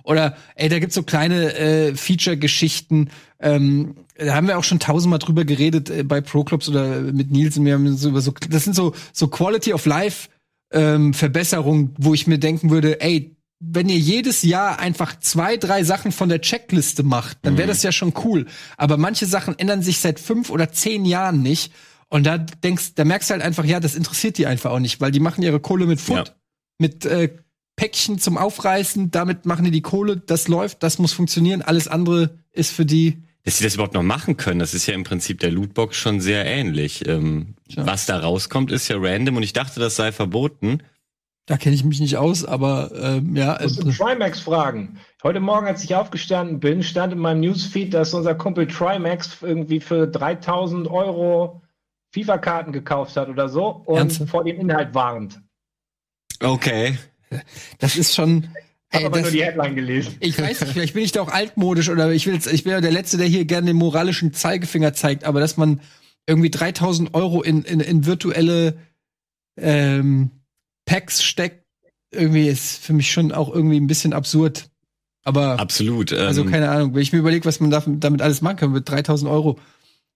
Oder ey, da gibt's so kleine äh, Feature-Geschichten. Ähm, da haben wir auch schon tausendmal drüber geredet äh, bei Pro Clubs oder mit Nils und wir haben so über so, das sind so, so Quality of Life ähm, Verbesserungen, wo ich mir denken würde, ey, wenn ihr jedes Jahr einfach zwei, drei Sachen von der Checkliste macht, dann wäre mhm. das ja schon cool. Aber manche Sachen ändern sich seit fünf oder zehn Jahren nicht. Und da denkst, da merkst du halt einfach, ja, das interessiert die einfach auch nicht, weil die machen ihre Kohle mit Foot, ja. mit äh, Päckchen zum Aufreißen, damit machen die die Kohle, das läuft, das muss funktionieren, alles andere ist für die. Dass sie das überhaupt noch machen können, das ist ja im Prinzip der Lootbox schon sehr ähnlich. Ähm, ja. Was da rauskommt, ist ja random und ich dachte, das sei verboten. Da kenne ich mich nicht aus, aber ähm, ja. Ich muss Trimax fragen. Heute Morgen, als ich aufgestanden bin, stand in meinem Newsfeed, dass unser Kumpel Trimax irgendwie für 3000 Euro FIFA-Karten gekauft hat oder so und Ernsthaft? vor dem Inhalt warnt. Okay. Das ist schon. Ich habe Ey, aber das, nur die Headline gelesen. ich weiß nicht, vielleicht bin ich da auch altmodisch oder ich will jetzt, ich bin ja der Letzte, der hier gerne den moralischen Zeigefinger zeigt, aber dass man irgendwie 3000 Euro in, in, in virtuelle ähm, Packs steckt, irgendwie ist für mich schon auch irgendwie ein bisschen absurd. Aber Absolut. Ähm, Also keine Ahnung, wenn ich mir überlege, was man da- damit alles machen kann mit 3000 Euro.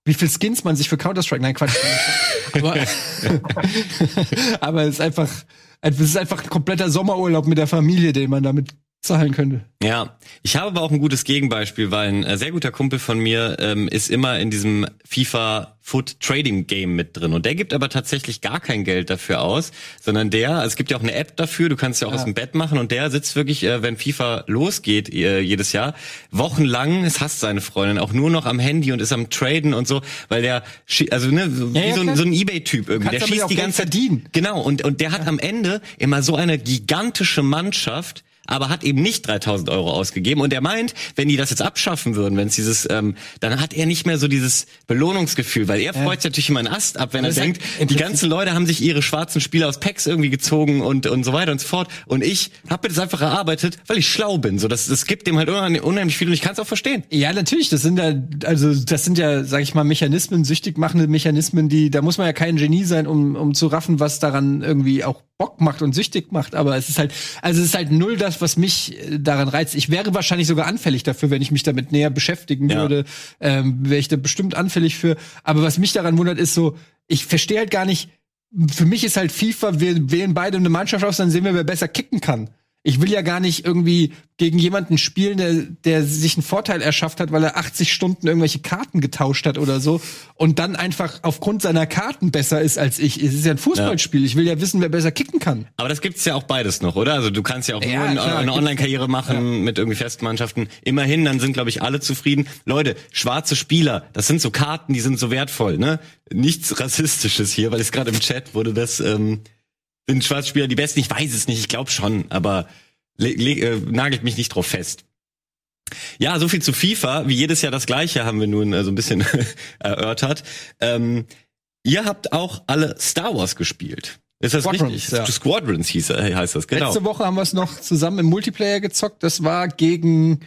Wie viel Skins man sich für Counter-Strike, nein, Quatsch. aber, aber es ist einfach, es ist einfach ein kompletter Sommerurlaub mit der Familie, den man damit zahlen könnte. Ja, ich habe aber auch ein gutes Gegenbeispiel, weil ein äh, sehr guter Kumpel von mir ähm, ist immer in diesem FIFA Foot Trading Game mit drin. Und der gibt aber tatsächlich gar kein Geld dafür aus, sondern der, also es gibt ja auch eine App dafür, du kannst ja auch aus dem Bett machen. Und der sitzt wirklich, äh, wenn FIFA losgeht äh, jedes Jahr, wochenlang, es hasst seine Freundin, auch nur noch am Handy und ist am Traden und so, weil der, also ne, so, wie ja, so, ein- so ein Ebay-Typ irgendwie, der schießt die ganze Zeit. Genau, und, und der hat am Ende immer so eine gigantische Mannschaft, aber hat eben nicht 3000 Euro ausgegeben. Und er meint, wenn die das jetzt abschaffen würden, wenn es dieses, ähm, dann hat er nicht mehr so dieses Belohnungsgefühl, weil er freut sich natürlich immer einen Ast ab, wenn er das denkt, die ganzen Leute haben sich ihre schwarzen Spieler aus Packs irgendwie gezogen und, und so weiter und so fort. Und ich habe mir das einfach erarbeitet, weil ich schlau bin. So, das, das gibt dem halt unheimlich, unheimlich viel und ich kann es auch verstehen. Ja, natürlich, das sind ja, also das sind ja, sag ich mal, Mechanismen, süchtig machende Mechanismen, die, da muss man ja kein Genie sein, um, um zu raffen, was daran irgendwie auch Bock macht und süchtig macht. Aber es ist halt, also es ist halt null das, was mich äh, daran reizt. Ich wäre wahrscheinlich sogar anfällig dafür, wenn ich mich damit näher beschäftigen Ja. würde, ähm, wäre ich da bestimmt anfällig für. Aber was mich daran wundert, ist so, ich verstehe halt gar nicht, für mich ist halt FIFA, wir wählen beide eine Mannschaft aus, dann sehen wir, wer besser kicken kann. Ich will ja gar nicht irgendwie gegen jemanden spielen, der, der sich einen Vorteil erschafft hat, weil er 80 Stunden irgendwelche Karten getauscht hat oder so und dann einfach aufgrund seiner Karten besser ist als ich. Es ist ja ein Fußballspiel. Ich will ja wissen, wer besser kicken kann. Aber das gibt's ja auch beides noch, oder? Also du kannst ja auch Ja, nur eine, klar, eine Online-Karriere machen mit irgendwie festen Mannschaften. Immerhin, dann sind, glaube ich, alle zufrieden. Leute, schwarze Spieler, das sind so Karten, die sind so wertvoll, ne? Nichts Rassistisches hier, weil es gerade im Chat wurde, das ähm, sind schwarze Spieler die besten. Ich weiß es nicht, ich glaube schon, aber äh, nagelt mich nicht drauf fest. Ja, so viel zu FIFA. Wie jedes Jahr das Gleiche haben wir nun äh, so ein bisschen erörtert. Ähm, ihr habt auch alle Star Wars gespielt. Ist das Squadrons, richtig? ja. Squadrons hieß, äh, heißt das, genau. Letzte Woche haben wir es noch zusammen im Multiplayer gezockt. Das war gegen,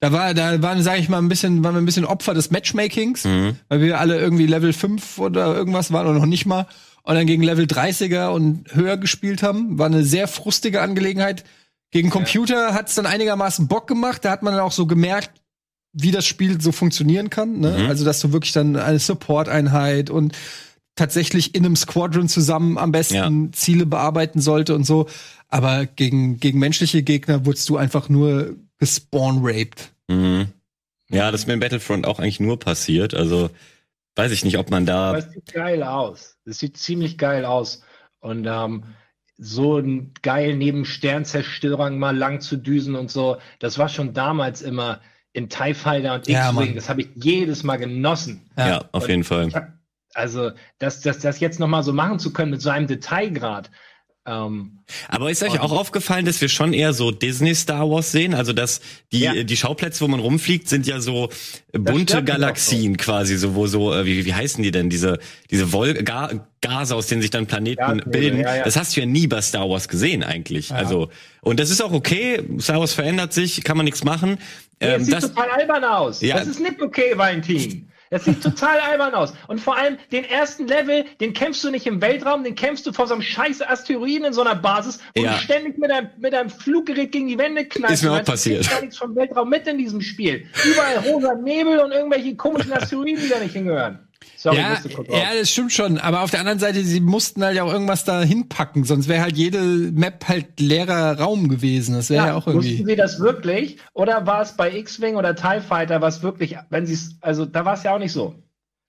da war, da waren, sage ich mal, ein bisschen, waren wir ein bisschen Opfer des Matchmakings, Mhm. weil wir alle irgendwie Level 5 oder irgendwas waren oder noch nicht mal. Und dann gegen Level 30er und höher gespielt haben. War eine sehr frustige Angelegenheit. Gegen Computer hat es dann einigermaßen Bock gemacht. Da hat man dann auch so gemerkt, wie das Spiel so funktionieren kann. Ne? Mhm. Also, dass du wirklich dann eine Support-Einheit und tatsächlich in einem Squadron zusammen am besten Ja. Ziele bearbeiten sollte und so. Aber gegen, gegen menschliche Gegner wurdest du einfach nur gespawn-raped. Mhm. Ja, das ist mir in Battlefront auch eigentlich nur passiert. Also weiß ich nicht, ob man da. es sieht geil aus. Es sieht ziemlich geil aus. Und ähm, so ein geil neben Sternzerstörern mal lang zu düsen und so, das war schon damals immer in TIE Fighter und Ja, X-Wing. Das habe ich jedes Mal genossen. Ja, auf Und jeden Fall. Hab, also, das, das, das jetzt noch mal so machen zu können mit so einem Detailgrad. Ähm, Aber ist euch auch aufgefallen, dass wir schon eher so Disney Star Wars sehen? Also dass die Ja. die Schauplätze, wo man rumfliegt, sind ja so bunte Galaxien quasi, so wo so äh, wie wie heißen die denn diese diese Wol Ga Gase, aus denen sich dann Planeten Gasnebel, bilden. ja, ja. Das hast du ja nie bei Star Wars gesehen eigentlich. Also und das ist auch okay. Star Wars verändert sich, kann man nichts machen. nee, Ähm, sieht das, total albern aus. Ja. Das ist nicht okay, Valentin. Das sieht total albern aus. Und vor allem den ersten Level, den kämpfst du nicht im Weltraum, den kämpfst du vor so einem scheiß Asteroiden in so einer Basis, wo Ja. du ständig mit deinem, mit deinem Fluggerät gegen die Wände knallst. Ist mir auch passiert. gar nichts vom Weltraum mit in diesem Spiel. Überall rosa Nebel und irgendwelche komischen Asteroiden, die da nicht hingehören. Sorry, ja, ja, das stimmt schon. Aber auf der anderen Seite, sie mussten halt ja auch irgendwas da hinpacken, sonst wäre halt jede Map halt leerer Raum gewesen. Das wäre ja, auch Mussten irgendwie. sie das wirklich? Oder war es bei X-Wing oder TIE Fighter was wirklich, wenn sie es, also da war es ja auch nicht so.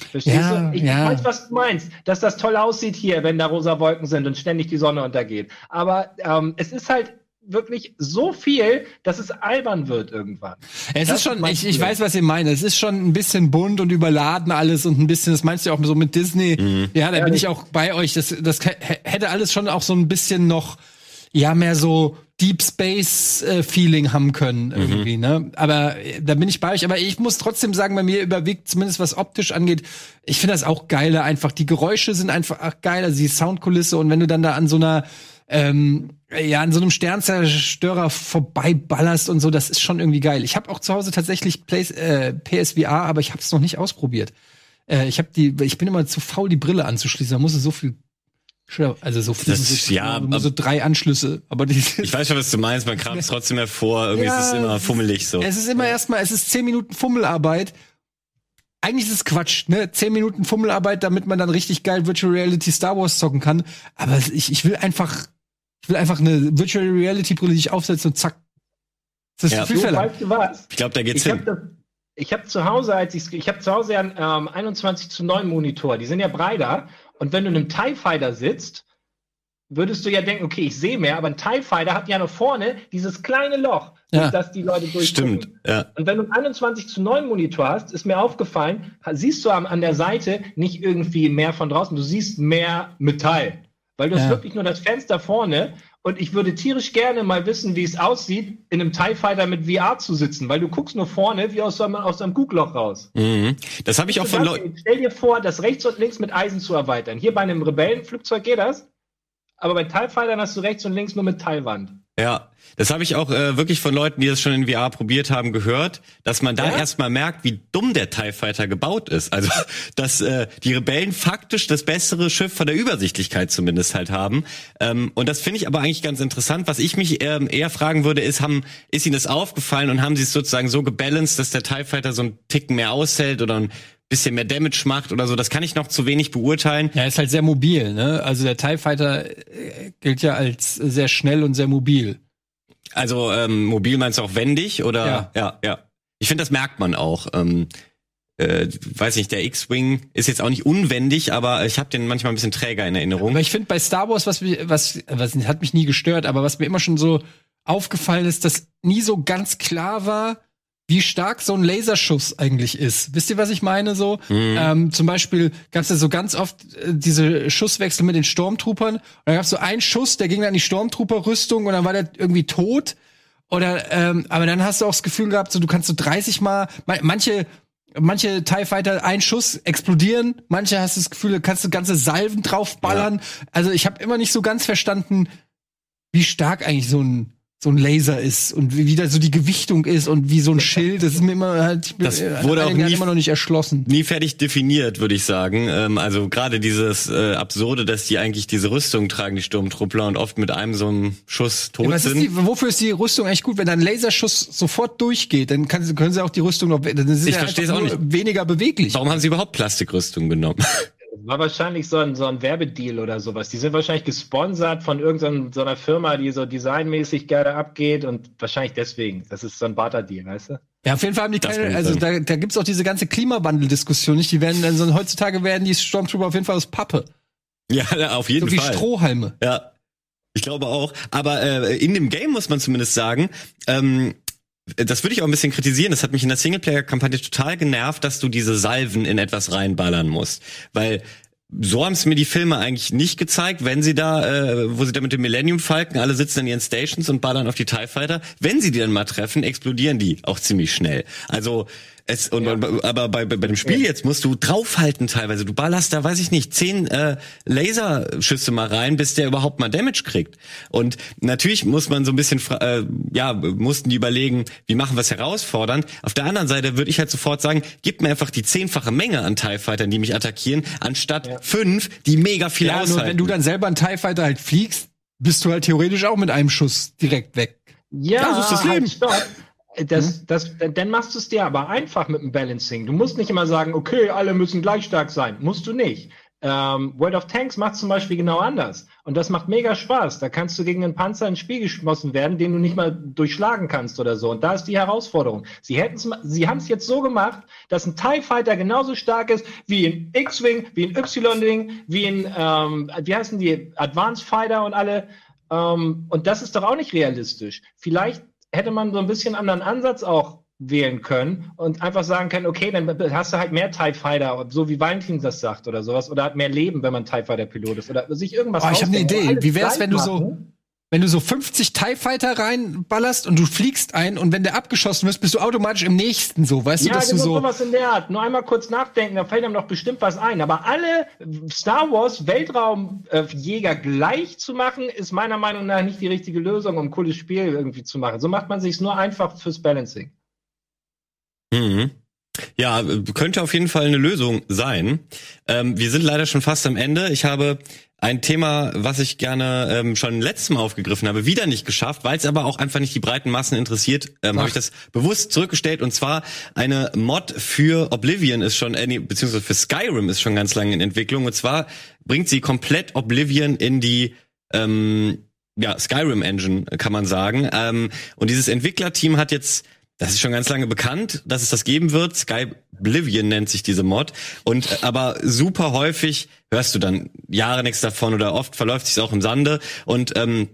Verstehst Ja, du? Ich ja. weiß, was du meinst, dass das toll aussieht hier, wenn da rosa Wolken sind und ständig die Sonne untergeht. Aber ähm, es ist halt wirklich so viel, dass es albern wird irgendwann. Es Das ist schon, ich, ich weiß, was ihr meint. Es ist schon ein bisschen bunt und überladen alles und ein bisschen, das meinst du ja auch so mit Disney. Mhm. Ja, da Ja, bin ich- auch bei euch. Das, das hätte alles schon auch so ein bisschen noch, ja, mehr so Deep Space äh, Feeling haben können Mhm. irgendwie, ne? Aber äh, da bin ich bei euch. Aber ich muss trotzdem sagen, bei mir überwiegt zumindest was optisch angeht. Ich finde das auch geiler. Einfach die Geräusche sind einfach ach, geil. Also die Soundkulisse und wenn du dann da an so einer ähm, ja an so einem Sternzerstörer vorbeiballerst und so, das ist schon irgendwie geil. Ich habe auch zu Hause tatsächlich Play, äh, PSVR, aber ich habe es noch nicht ausprobiert. Äh, ich habe die, ich bin immer zu faul, die Brille anzuschließen. Da muss es so viel also so viel, Das- so, ja, nur so drei Anschlüsse, aber die, Ich weiß schon, was du meinst. Man kramt es trotzdem hervor. Irgendwie Ja, ist es immer fummelig so. Es ist immer erstmal, es ist zehn Minuten Fummelarbeit. Eigentlich ist es Quatsch, ne? Zehn Minuten Fummelarbeit, damit man dann richtig geil Virtual Reality Star Wars zocken kann. Aber ich, ich will einfach, ich will einfach eine Virtual Reality Brille, die ich aufsetze und zack. Das ist Ja. viel du was? Ich glaube, da geht's Ich hin. das. Ich habe zu Hause, als ich ich habe zu Hause einen ähm, 21 zu 9 Monitor, die sind ja breiter. Und wenn du in einem TIE Fighter sitzt, würdest du ja denken, okay, ich sehe mehr, aber ein TIE Fighter hat ja noch vorne dieses kleine Loch, durch Ja. das die Leute durchgucken. Stimmt. Ja. Und wenn du einen 21 zu 9 Monitor hast, ist mir aufgefallen, siehst du am, an der Seite nicht irgendwie mehr von draußen, du siehst mehr Metall. Weil du hast Ja. wirklich nur das Fenster vorne und ich würde tierisch gerne mal wissen, wie es aussieht, in einem TIE Fighter mit VR zu sitzen, weil du guckst nur vorne wie aus so einem, aus so einem Guckloch raus. Mhm. Das habe ich auch von Leuten. Stell dir vor, das rechts und links mit Eisen zu erweitern. Hier bei einem Rebellenflugzeug geht das, aber bei TIE Fightern hast du rechts und links nur Metallwand. Ja, das habe ich auch äh, wirklich von Leuten, die das schon in VR probiert haben, gehört, dass man da Ja? erstmal merkt, wie dumm der TIE Fighter gebaut ist. Also, dass äh, die Rebellen faktisch das bessere Schiff von der Übersichtlichkeit zumindest halt haben. Ähm, und das finde ich aber eigentlich ganz interessant. Was ich mich ähm, eher fragen würde, ist, haben, ist Ihnen das aufgefallen und haben Sie es sozusagen so gebalanced, dass der TIE Fighter so einen Ticken mehr aushält oder ein bisschen mehr Damage macht oder so? Das kann ich noch zu wenig beurteilen. Ja, ist halt sehr mobil, ne? Also der TIE Fighter äh, gilt ja als sehr schnell und sehr mobil. Also ähm, mobil meinst du auch wendig oder? Ja. ja. ja. Ich finde, das merkt man auch. Ähm, äh, weiß nicht, der X-Wing ist jetzt auch nicht unwendig, aber ich habe den manchmal ein bisschen träger in Erinnerung. Aber ich finde bei Star Wars, was, mich- was, was hat mich nie gestört, aber was mir immer schon so aufgefallen ist, dass nie so ganz klar war, wie stark so ein Laserschuss eigentlich ist. Wisst ihr, was ich meine? So, ähm, zum Beispiel gab es ja so ganz oft äh, diese Schusswechsel mit den Stormtroopern. Und dann gab es so einen Schuss, der ging dann in die Stormtrooper-Rüstung und dann war der irgendwie tot. Oder, ähm, aber dann hast du auch das Gefühl gehabt, so du kannst so 30 Mal, ma- manche, manche TIE Fighter ein Schuss explodieren, manche hast du das Gefühl, da kannst du ganze Salven draufballern. Also ich habe immer nicht so ganz verstanden, wie stark eigentlich so ein so ein Laser ist und wie, wie da so die Gewichtung ist und wie so ein Schild. Das ist mir immer halt Das äh, wurde auch nie- immer noch nicht erschlossen. Nie fertig definiert, würde ich sagen. Ähm, also gerade dieses äh, Absurde, dass die eigentlich diese Rüstung tragen, die Sturmtruppler, und oft mit einem so einem Schuss tot Ja, sind. die, wofür ist die Rüstung eigentlich gut? Wenn da ein Laserschuss sofort durchgeht, dann kann, können sie auch die Rüstung noch, dann sie Ich ja auch nur weniger beweglich. Warum haben sie überhaupt Plastikrüstung genommen? Das war wahrscheinlich so ein, so ein Werbedeal oder sowas. Die sind wahrscheinlich gesponsert von irgendeiner so einer Firma, die so designmäßig gerne abgeht und wahrscheinlich deswegen. Das ist so ein Barter-Deal, weißt du? Ja, auf jeden Fall haben die keine, also da, da gibt's auch diese ganze Klimawandel-Diskussion nicht. Die werden, also heutzutage werden die Stormtrooper auf jeden Fall aus Pappe. ja, auf jeden So wie Fall. Strohhalme. Ja, ich glaube auch. Aber äh, in dem Game muss man zumindest sagen, ähm, das würde ich auch ein bisschen kritisieren. Das hat mich in der Singleplayer-Kampagne total genervt, dass du diese Salven in etwas reinballern musst. Weil so haben es mir die Filme eigentlich nicht gezeigt, wenn sie da, äh, wo sie da mit dem Millennium Falken alle sitzen in ihren Stations und ballern auf die TIE Fighter. Wenn sie die dann mal treffen, explodieren die auch ziemlich schnell. Also es, und, aber bei, bei, bei dem Spiel jetzt musst du draufhalten teilweise. Du ballerst da, weiß ich nicht, zehn äh, Laserschüsse mal rein, bis der überhaupt mal Damage kriegt. Und natürlich muss man so ein bisschen, äh, ja, mussten die überlegen, wie machen wir es herausfordernd. Auf der anderen Seite würde ich halt sofort sagen, gib mir einfach die zehnfache Menge an TIE Fightern, die mich attackieren, anstatt fünf, die mega viel Ja, aushalten. nur wenn du dann selber einen TIE Fighter halt fliegst, bist du halt theoretisch auch mit einem Schuss direkt weg. Ja, das ist das Leben. Halt, stopp. Das, das, dann machst du es dir aber einfach mit dem Balancing. Du musst nicht immer sagen, okay, alle müssen gleich stark sein. Musst du nicht. Ähm, World of Tanks macht zum Beispiel genau anders. Und das macht mega Spaß. Da kannst du gegen einen Panzer ins Spiel geschmossen werden, den du nicht mal durchschlagen kannst oder so. Und da ist die Herausforderung. Sie hätten's, sie haben es jetzt so gemacht, dass ein TIE Fighter genauso stark ist wie ein X-Wing, wie ein Y-Wing, wie ein, ähm, wie heißen die, Advanced Fighter und alle. Ähm, und das ist doch auch nicht realistisch. Vielleicht hätte man so ein bisschen anderen Ansatz auch wählen können und einfach sagen können, okay, dann hast du halt mehr TIE Fighter, so wie Valentin das sagt oder sowas, oder hat mehr Leben, wenn man TIE Fighter Pilot ist oder sich irgendwas Oh, ich hab eine Idee. Wie wär's, gleich wenn du so- machen. Wenn du so 50 TIE Fighter reinballerst und du fliegst ein und wenn der abgeschossen wird, bist du automatisch im nächsten so, weißt ja, du, dass genau du so. sowas in der Art. Nur einmal kurz nachdenken, da fällt einem doch bestimmt was ein. Aber alle Star Wars Weltraumjäger gleich zu machen, ist meiner Meinung nach nicht die richtige Lösung, um ein cooles Spiel irgendwie zu machen. So macht man sich nur einfach fürs Balancing. Mhm. Ja, könnte auf jeden Fall eine Lösung sein. Ähm, wir sind leider schon fast am Ende. Ich habe ein Thema, was ich gerne ähm, schon letztes Mal aufgegriffen habe, wieder nicht geschafft, weil es aber auch einfach nicht die breiten Massen interessiert, ähm, habe ich das bewusst zurückgestellt. Und zwar eine Mod für Oblivion ist schon, äh, beziehungsweise für Skyrim ist schon ganz lange in Entwicklung. Und zwar bringt sie komplett Oblivion in die ähm, ja, Skyrim Engine, kann man sagen. Ähm, und dieses Entwicklerteam hat jetzt das ist schon ganz lange bekannt, dass es das geben wird. Sky Oblivion nennt sich diese Mod. Und äh, aber super häufig hörst du dann Jahre nichts davon oder oft verläuft sich auch im Sande. Und ähm,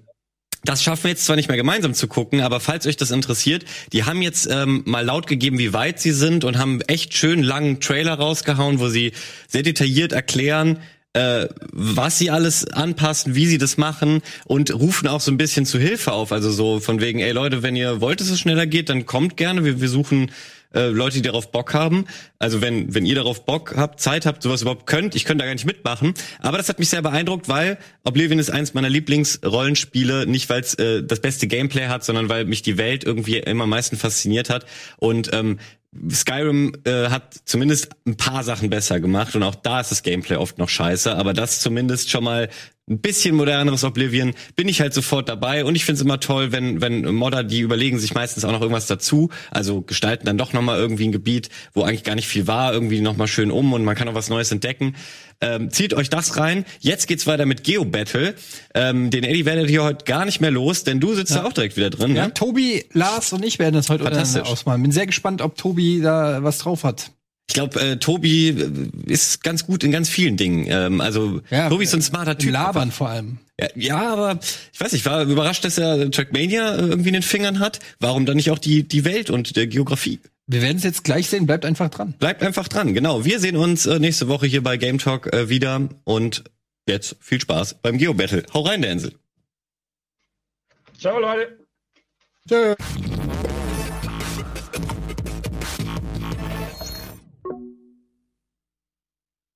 das schaffen wir jetzt zwar nicht mehr gemeinsam zu gucken, aber falls euch das interessiert, die haben jetzt ähm, mal laut gegeben, wie weit sie sind und haben echt schön langen Trailer rausgehauen, wo sie sehr detailliert erklären, äh, was sie alles anpassen, wie sie das machen und rufen auch so ein bisschen zu Hilfe auf. Also so von wegen, ey Leute, wenn ihr wollt, dass es schneller geht, dann kommt gerne. Wir, wir suchen äh, Leute, die darauf Bock haben. Also wenn, wenn ihr darauf Bock habt, Zeit habt, sowas überhaupt könnt, ich könnte da gar nicht mitmachen. Aber das hat mich sehr beeindruckt, weil Oblivion ist eins meiner Lieblingsrollenspiele, nicht weil es äh, das beste Gameplay hat, sondern weil mich die Welt irgendwie immer am meisten fasziniert hat. Und ähm, Skyrim äh, hat zumindest ein paar Sachen besser gemacht und auch da ist das Gameplay oft noch scheiße, aber das zumindest schon mal ein bisschen moderneres Oblivion, bin ich halt sofort dabei und ich finde es immer toll, wenn wenn Modder, die überlegen sich meistens auch noch irgendwas dazu, also gestalten dann doch nochmal irgendwie ein Gebiet, wo eigentlich gar nicht viel war, irgendwie nochmal schön um und man kann auch was Neues entdecken. Ähm, zieht euch das rein. Jetzt geht's weiter mit Geo Battle. Ähm, den Eddie werdet ihr heute gar nicht mehr los, denn du sitzt ja. da auch direkt wieder drin. Ja, ne? Tobi, Lars und ich werden das heute ausmalen. Bin sehr gespannt, ob Tobi da was drauf hat. Ich glaube, äh, Tobi äh, ist ganz gut in ganz vielen Dingen. Ähm, also ja, Tobi ist so ein smarter Typ. Labern einfach. vor allem. Ja, ja, aber ich weiß nicht, ich war überrascht, dass er Trackmania äh, irgendwie in den Fingern hat. Warum dann nicht auch die, die Welt und der Geografie? Wir werden es jetzt gleich sehen, bleibt einfach dran. Bleibt einfach dran, genau. Wir sehen uns äh, nächste Woche hier bei Game Talk äh, wieder und jetzt viel Spaß beim Geo Battle. Hau rein, der Insel. Ciao, Leute. Tschö.